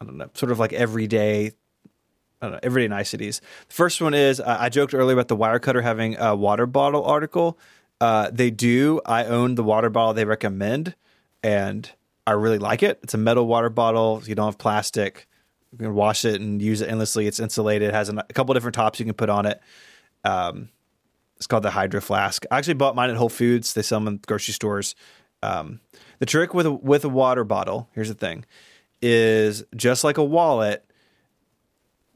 Speaker 1: I don't know, sort of like everyday, I don't know, everyday niceties. The first one is uh, I joked earlier about the Wirecutter having a water bottle article. Uh, they do. I own the water bottle they recommend, and I really like it. It's a metal water bottle. You don't have plastic. You can wash it and use it endlessly. It's insulated. It has a couple different tops you can put on it. It's called the Hydro Flask. I actually bought mine at Whole Foods. They sell them in grocery stores. Um, The trick with a, with a water bottle, here's the thing, is just like a wallet,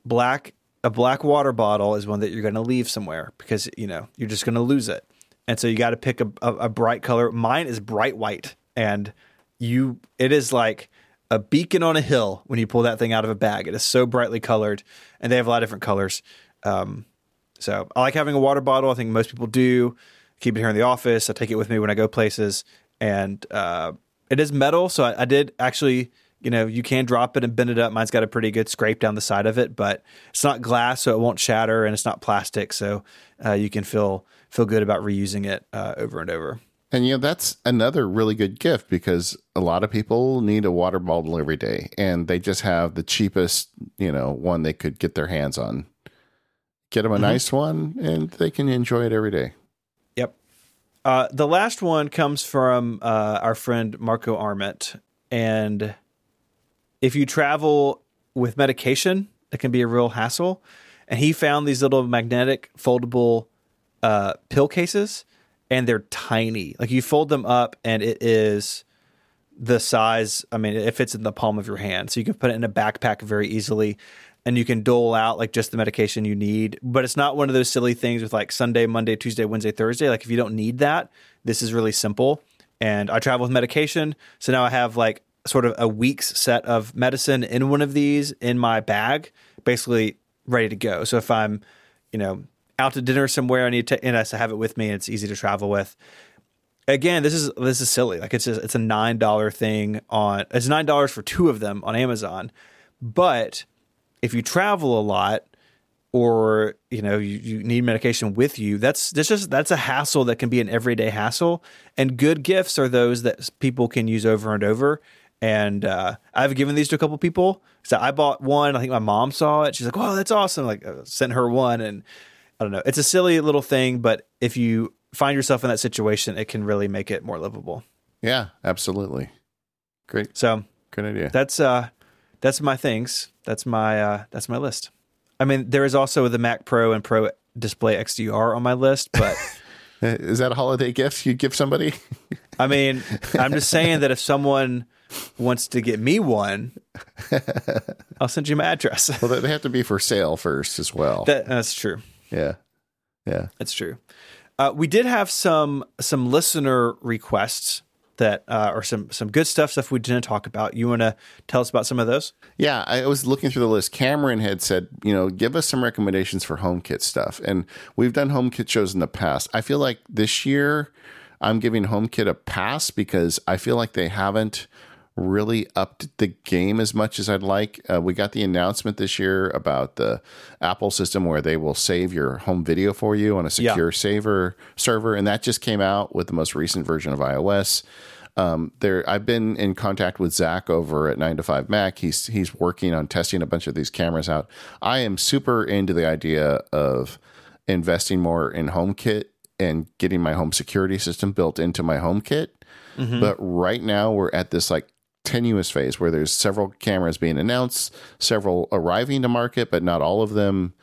Speaker 1: black a black water bottle is one that you're going to leave somewhere because you know you're just going to lose it, and so you got to pick a, a, a bright color. Mine is bright white, and you it is like a beacon on a hill when you pull that thing out of a bag. It is so brightly colored, and they have a lot of different colors. Um, so I like having a water bottle. I think most people do. Keep it here in the office. I take it with me when I go places, and uh, it is metal. So I, I did actually you know, you can drop it and bend it up. Mine's got a pretty good scrape down the side of it, but it's not glass, so it won't shatter, and it's not plastic, so uh, you can feel feel good about reusing it uh, over and over.
Speaker 2: And you know that's another really good gift because a lot of people need a water bottle every day, and they just have the cheapest, you know, one they could get their hands on. Get them a mm-hmm. nice one, and they can enjoy it every day.
Speaker 1: Yep. Uh, the last one comes from uh, our friend Marco Arment, and if you travel with medication, it can be a real hassle. And he found these little magnetic foldable uh, pill cases, and they're tiny. Like you fold them up, and it is the size. I mean, it fits in the palm of your hand, so you can put it in a backpack very easily, and you can dole out like just the medication you need. But it's not one of those silly things with like Sunday, Monday, Tuesday, Wednesday, Thursday. Like if you don't need that, this is really simple. And I travel with medication, so now I have like sort of a week's set of medicine in one of these in my bag, basically ready to go. So if I'm, you know, out to dinner somewhere, I need to, and I have it with me, and it's easy to travel with. Again, this is this is silly. Like it's a, it's a nine dollar thing on it's nine dollars for two of them on Amazon, but if you travel a lot or you know you, you need medication with you that's that's just that's a hassle that can be an everyday hassle and good gifts are those that people can use over and over and uh, I've given these to a couple people. So I bought one. I think my mom saw it. She's like, "Oh, that's awesome!" Like, uh, sent her one, and I don't know. It's a silly little thing, but if you find yourself in that situation, it can really make it more livable.
Speaker 2: Yeah, absolutely. Great.
Speaker 1: So
Speaker 2: good idea.
Speaker 1: That's uh, that's my things. That's my uh, that's my list. I mean, there is also the Mac Pro and Pro Display XDR on my list, but
Speaker 2: is that a holiday gift you give somebody?
Speaker 1: I mean, I'm just saying that if someone wants to get me one, I'll send you my address.
Speaker 2: well, they have to be for sale first as well.
Speaker 1: That, that's true.
Speaker 2: Yeah, yeah,
Speaker 1: that's true. Uh, we did have some some listener requests that uh, or some some good stuff stuff we didn't talk about. You want to tell us about some of those?
Speaker 2: Yeah, I was looking through the list. Cameron had said, you know, give us some recommendations for HomeKit stuff, and we've done HomeKit shows in the past. I feel like this year I'm giving HomeKit a pass because I feel like they haven't really upped the game as much as I'd like. Uh, we got the announcement this year about the Apple system where they will save your home video for you on a secure yeah. saver server, and that just came out with the most recent version of iOS. Um, there, I've been in contact with Zach over at Nine to Five Mac. He's he's working on testing a bunch of these cameras out. I am super into the idea of investing more in HomeKit and getting my home security system built into my HomeKit. Mm-hmm. But right now we're at this like tenuous phase where there's several cameras being announced, several arriving to market, but not all of them.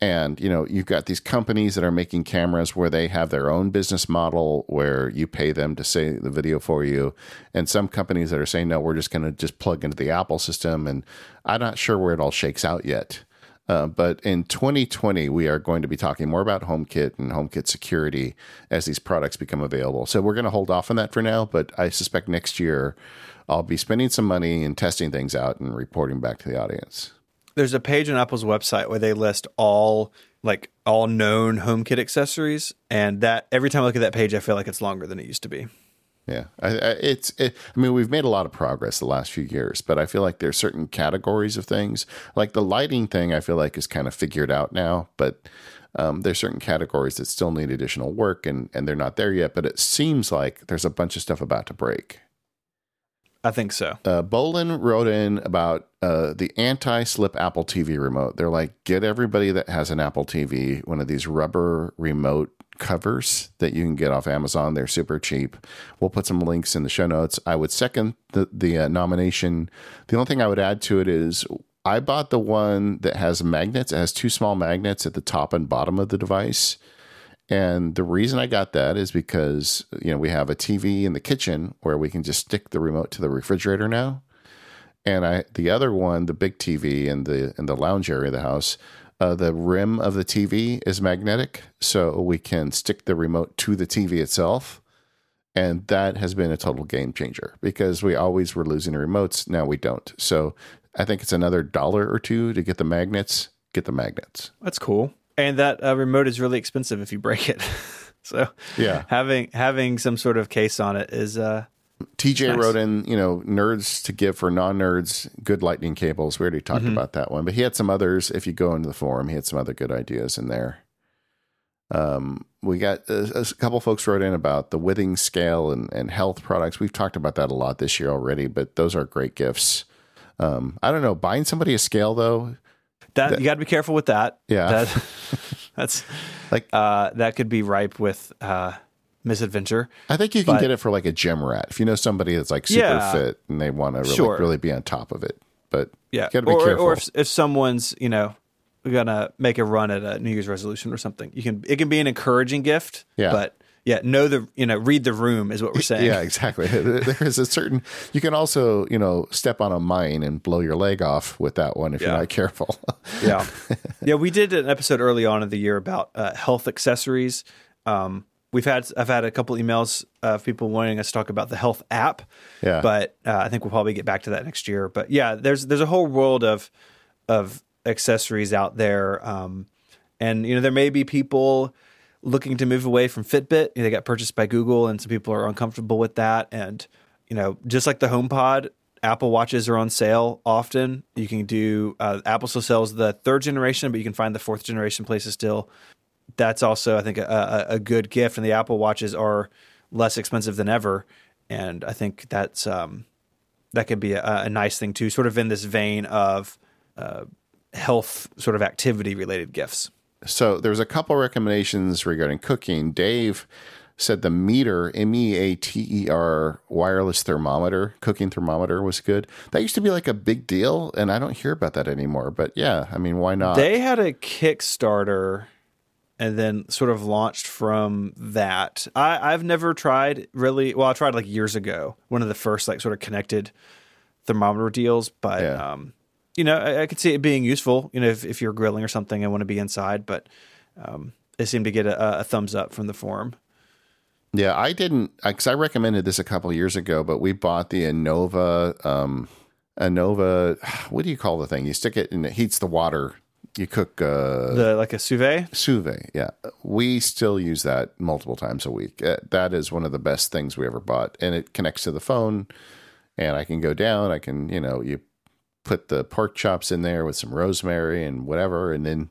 Speaker 2: And you know, you've got these companies that are making cameras where they have their own business model where you pay them to say the video for you, and some companies that are saying no, we're just going to just plug into the Apple system. And I'm not sure where it all shakes out yet. Uh, but in 2020, we are going to be talking more about HomeKit and HomeKit security as these products become available. So we're going to hold off on that for now, but I suspect next year I'll be spending some money and testing things out and reporting back to the audience.
Speaker 1: There's a page on Apple's website where they list all like all known HomeKit accessories, and that every time I look at that page, I feel like it's longer than it used to be.
Speaker 2: Yeah, I, I, it's. It, I mean, we've made a lot of progress the last few years, but I feel like there's certain categories of things, like the lighting thing. I feel like is kind of figured out now, but um, there's certain categories that still need additional work, and and they're not there yet. But it seems like there's a bunch of stuff about to break.
Speaker 1: I think so.
Speaker 2: Uh, Bolin wrote in about uh, the anti-slip Apple TV remote. They're like, get everybody that has an Apple TV one of these rubber remote covers that you can get off Amazon. They're super cheap. We'll put some links in the show notes. I would second the the uh, nomination. The only thing I would add to it is I bought the one that has magnets. It has two small magnets at the top and bottom of the device And the reason I got that is because, you know, we have a TV in the kitchen where we can just stick the remote to the refrigerator now. And I the other one, the big TV in the in the lounge area of the house, uh, the rim of the TV is magnetic, so we can stick the remote to the TV itself. And that has been a total game changer because we always were losing the remotes. Now we don't. So I think it's another dollar or two to get the magnets. Get the magnets.
Speaker 1: That's cool. And that uh, remote is really expensive if you break it. so
Speaker 2: Yeah.
Speaker 1: having having some sort of case on it is uh
Speaker 2: TJ
Speaker 1: Nice.
Speaker 2: wrote in, you know, nerds to give for non nerds, good lightning cables. We already talked about that one, but he had some others. If you go into the forum, he had some other good ideas in there. Um, we got a, a couple folks wrote in about the Withings scale and, and health products. We've talked about that a lot this year already, but those are great gifts. Um, I don't know, buying somebody a scale though,
Speaker 1: that, you got to be careful with that.
Speaker 2: Yeah.
Speaker 1: That, that's
Speaker 2: Like-
Speaker 1: uh that could be ripe with uh misadventure.
Speaker 2: I think you can
Speaker 1: But-
Speaker 2: get it for like a gym rat if you know somebody that's like super
Speaker 1: Yeah.
Speaker 2: fit and they want to really,
Speaker 1: Sure.
Speaker 2: really be on top of it. But
Speaker 1: Yeah.
Speaker 2: you got to be
Speaker 1: or
Speaker 2: careful.
Speaker 1: or if if someone's, you know, gonna make a run at a New Year's resolution or something. You can it can be an encouraging gift.
Speaker 2: Yeah.
Speaker 1: But yeah, know the you know, read the room is what we're saying.
Speaker 2: Yeah, exactly. there is a certain. You can also, you know, step on a mine and blow your leg off with that one if you're not careful.
Speaker 1: yeah, yeah. We did an episode early on in the year about uh, health accessories. Um, we've had I've had a couple emails of people wanting us to talk about the health app.
Speaker 2: Yeah.
Speaker 1: but uh, I think we'll probably get back to that next year. But yeah, there's there's a whole world of of accessories out there, um, and you know there may be people looking to move away from Fitbit. You know, they got purchased by Google, and some people are uncomfortable with that. And you know, just like the HomePod, Apple watches are on sale often. You can do uh, Apple still sells the third generation, but you can find the fourth generation places still. That's also, I think, a, a, a good gift. And the Apple watches are less expensive than ever, and I think that's um, that could be a, a nice thing too. Sort of in this vein of uh, health, sort of activity related gifts.
Speaker 2: so there's a couple recommendations regarding cooking. Dave said the Meater M E A T E R wireless thermometer, cooking thermometer was good. That used to be like a big deal, and I don't hear about that anymore. But yeah, I mean, why not?
Speaker 1: They had a Kickstarter and then sort of launched from that. I, I've never tried really. Well, I tried like years ago, one of the first like sort of connected thermometer deals. But
Speaker 2: Yeah.
Speaker 1: um, you know, I, I could see it being useful. You know, if, if you're grilling or something and want to be inside. But um, it seemed to get a, a thumbs up from the forum.
Speaker 2: Yeah, I didn't because I recommended this a couple years ago, but we bought the Anova. Um, Anova, what do you call the thing? You stick it and it heats the water. You cook uh,
Speaker 1: The like a sous vide.
Speaker 2: sous vide. Yeah, we still use that multiple times a week. Uh, that is one of the best things we ever bought, and it connects to the phone. And I can go down. I can, you know, you put the pork chops in there with some rosemary and whatever, and then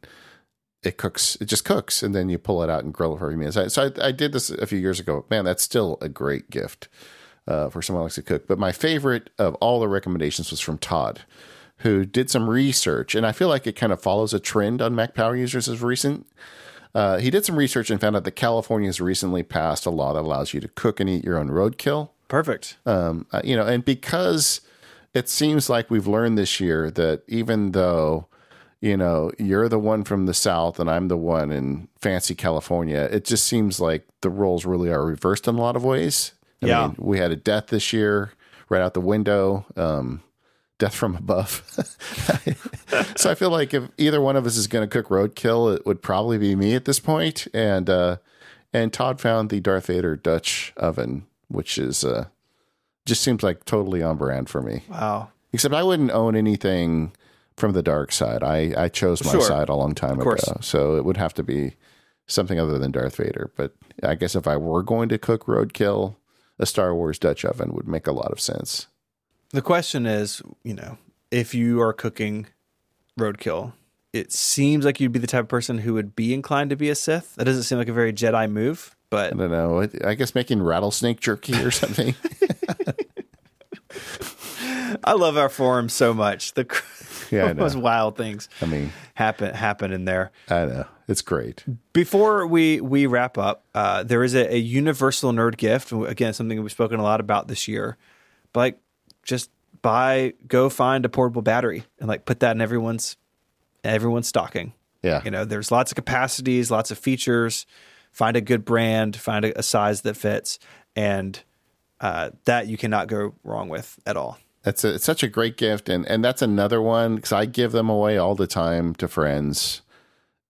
Speaker 2: it cooks. It just cooks, and then you pull it out and grill it for a few minutes. So I, I did this a few years ago. Man, that's still a great gift uh, for someone who likes to cook. But my favorite of all the recommendations was from Todd, who did some research, and I feel like it kind of follows a trend on Mac Power users as recent. Uh, he did some research and found out that California has recently passed a law that allows you to cook and eat your own roadkill.
Speaker 1: Perfect.
Speaker 2: Um, uh, you know, and because it seems like we've learned this year that even though you know you're the one from the south and I'm the one in fancy California, it just seems like the roles really are reversed in a lot of ways. I
Speaker 1: Yeah.
Speaker 2: mean, we had a death this year right out the window. Um, death from above. so I feel like if either one of us is going to cook roadkill, it would probably be me at this point. And uh, and Todd found the Darth Vader Dutch oven, which is uh, just seems like totally on brand for me.
Speaker 1: Wow.
Speaker 2: Except I wouldn't own anything from the dark side. I I chose my
Speaker 1: Sure.
Speaker 2: side a long time ago, so it would have to be something other than Darth Vader. But I guess if I were going to cook roadkill, a Star Wars Dutch oven would make a lot of sense.
Speaker 1: The question is, you know, if you are cooking roadkill, it seems like you'd be the type of person who would be inclined to be a Sith. That doesn't seem like a very Jedi move, but
Speaker 2: I don't know. I- guess making rattlesnake jerky or something.
Speaker 1: I love our forum so much. The
Speaker 2: Yeah,
Speaker 1: most wild things
Speaker 2: I mean,
Speaker 1: happen happen in there.
Speaker 2: I know it's great.
Speaker 1: Before we we wrap up, uh, there is a, a universal nerd gift. Again, something we've spoken a lot about this year. But like, just buy, go find a portable battery and like put that in everyone's everyone's stocking.
Speaker 2: Yeah,
Speaker 1: You know, there's lots of capacities, lots of features find a good brand, find a, a size that fits, and uh, that you cannot go wrong with at all.
Speaker 2: That's a, it's such a great gift, and and that's another one because I give them away all the time to friends,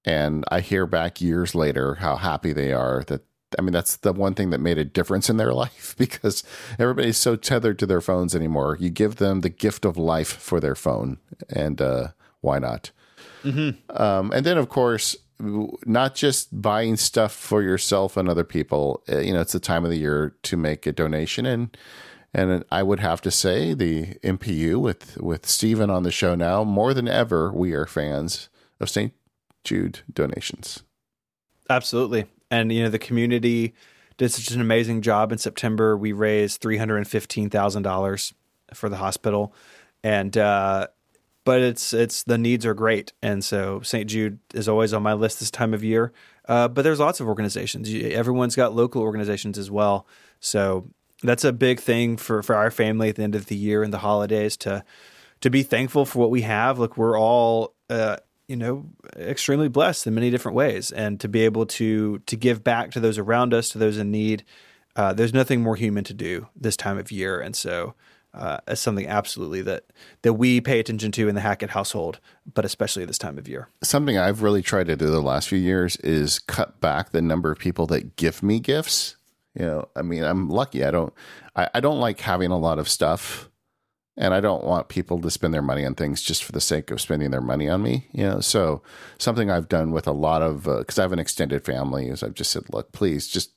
Speaker 2: and I hear back years later how happy they are that. I mean, that's the one thing that made a difference in their life because everybody's so tethered to their phones anymore. You give them the gift of life for their phone, and uh, why not? Mm-hmm. Um, and then, of course, not just buying stuff for yourself and other people. Uh, you know, it's the time of the year to make a donation, and and I would have to say the MPU with with Stephen on the show now more than ever. We are fans of St. Jude donations.
Speaker 1: Absolutely, and you know the community did such an amazing job in September. We raised three hundred and fifteen thousand dollars for the hospital, and uh, but it's it's the needs are great, and so St. Jude is always on my list this time of year. Uh, but there's lots of organizations. Everyone's got local organizations as well. So that's a big thing for for our family at the end of the year and the holidays to to be thankful for what we have. Look, we're all uh, you know extremely blessed in many different ways, and to be able to to give back to those around us, to those in need. Uh, there's nothing more human to do this time of year, and so uh, as something absolutely that that we pay attention to in the Hackett household, but especially this time of year.
Speaker 2: Something I've really tried to do the last few years is cut back the number of people that give me gifts. You know, I mean, I'm lucky. I don't, I, I don't like having a lot of stuff, and I don't want people to spend their money on things just for the sake of spending their money on me. You know, so something I've done with a lot of because uh, I have an extended family is I've just said, look, please just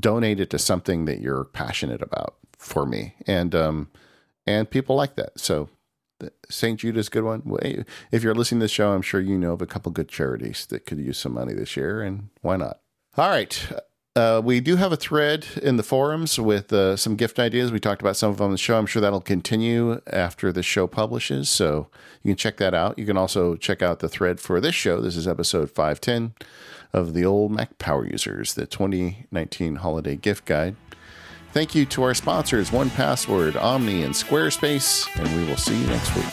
Speaker 2: donate it to something that you're passionate about for me, and um, and people like that. So St. Jude is a good one. If you're listening to the show, I'm sure you know of a couple good charities that could use some money this year, and why not? All right. Uh, we do have a thread in the forums with uh, some gift ideas. We talked about some of them on the show. I'm sure that'll continue after the show publishes. So you can check that out. You can also check out the thread for this show. This is episode 510 of the old Mac Power Users, the 2019 Holiday Gift Guide. Thank you to our sponsors, 1Password, Omni, and Squarespace, and we will see you next week.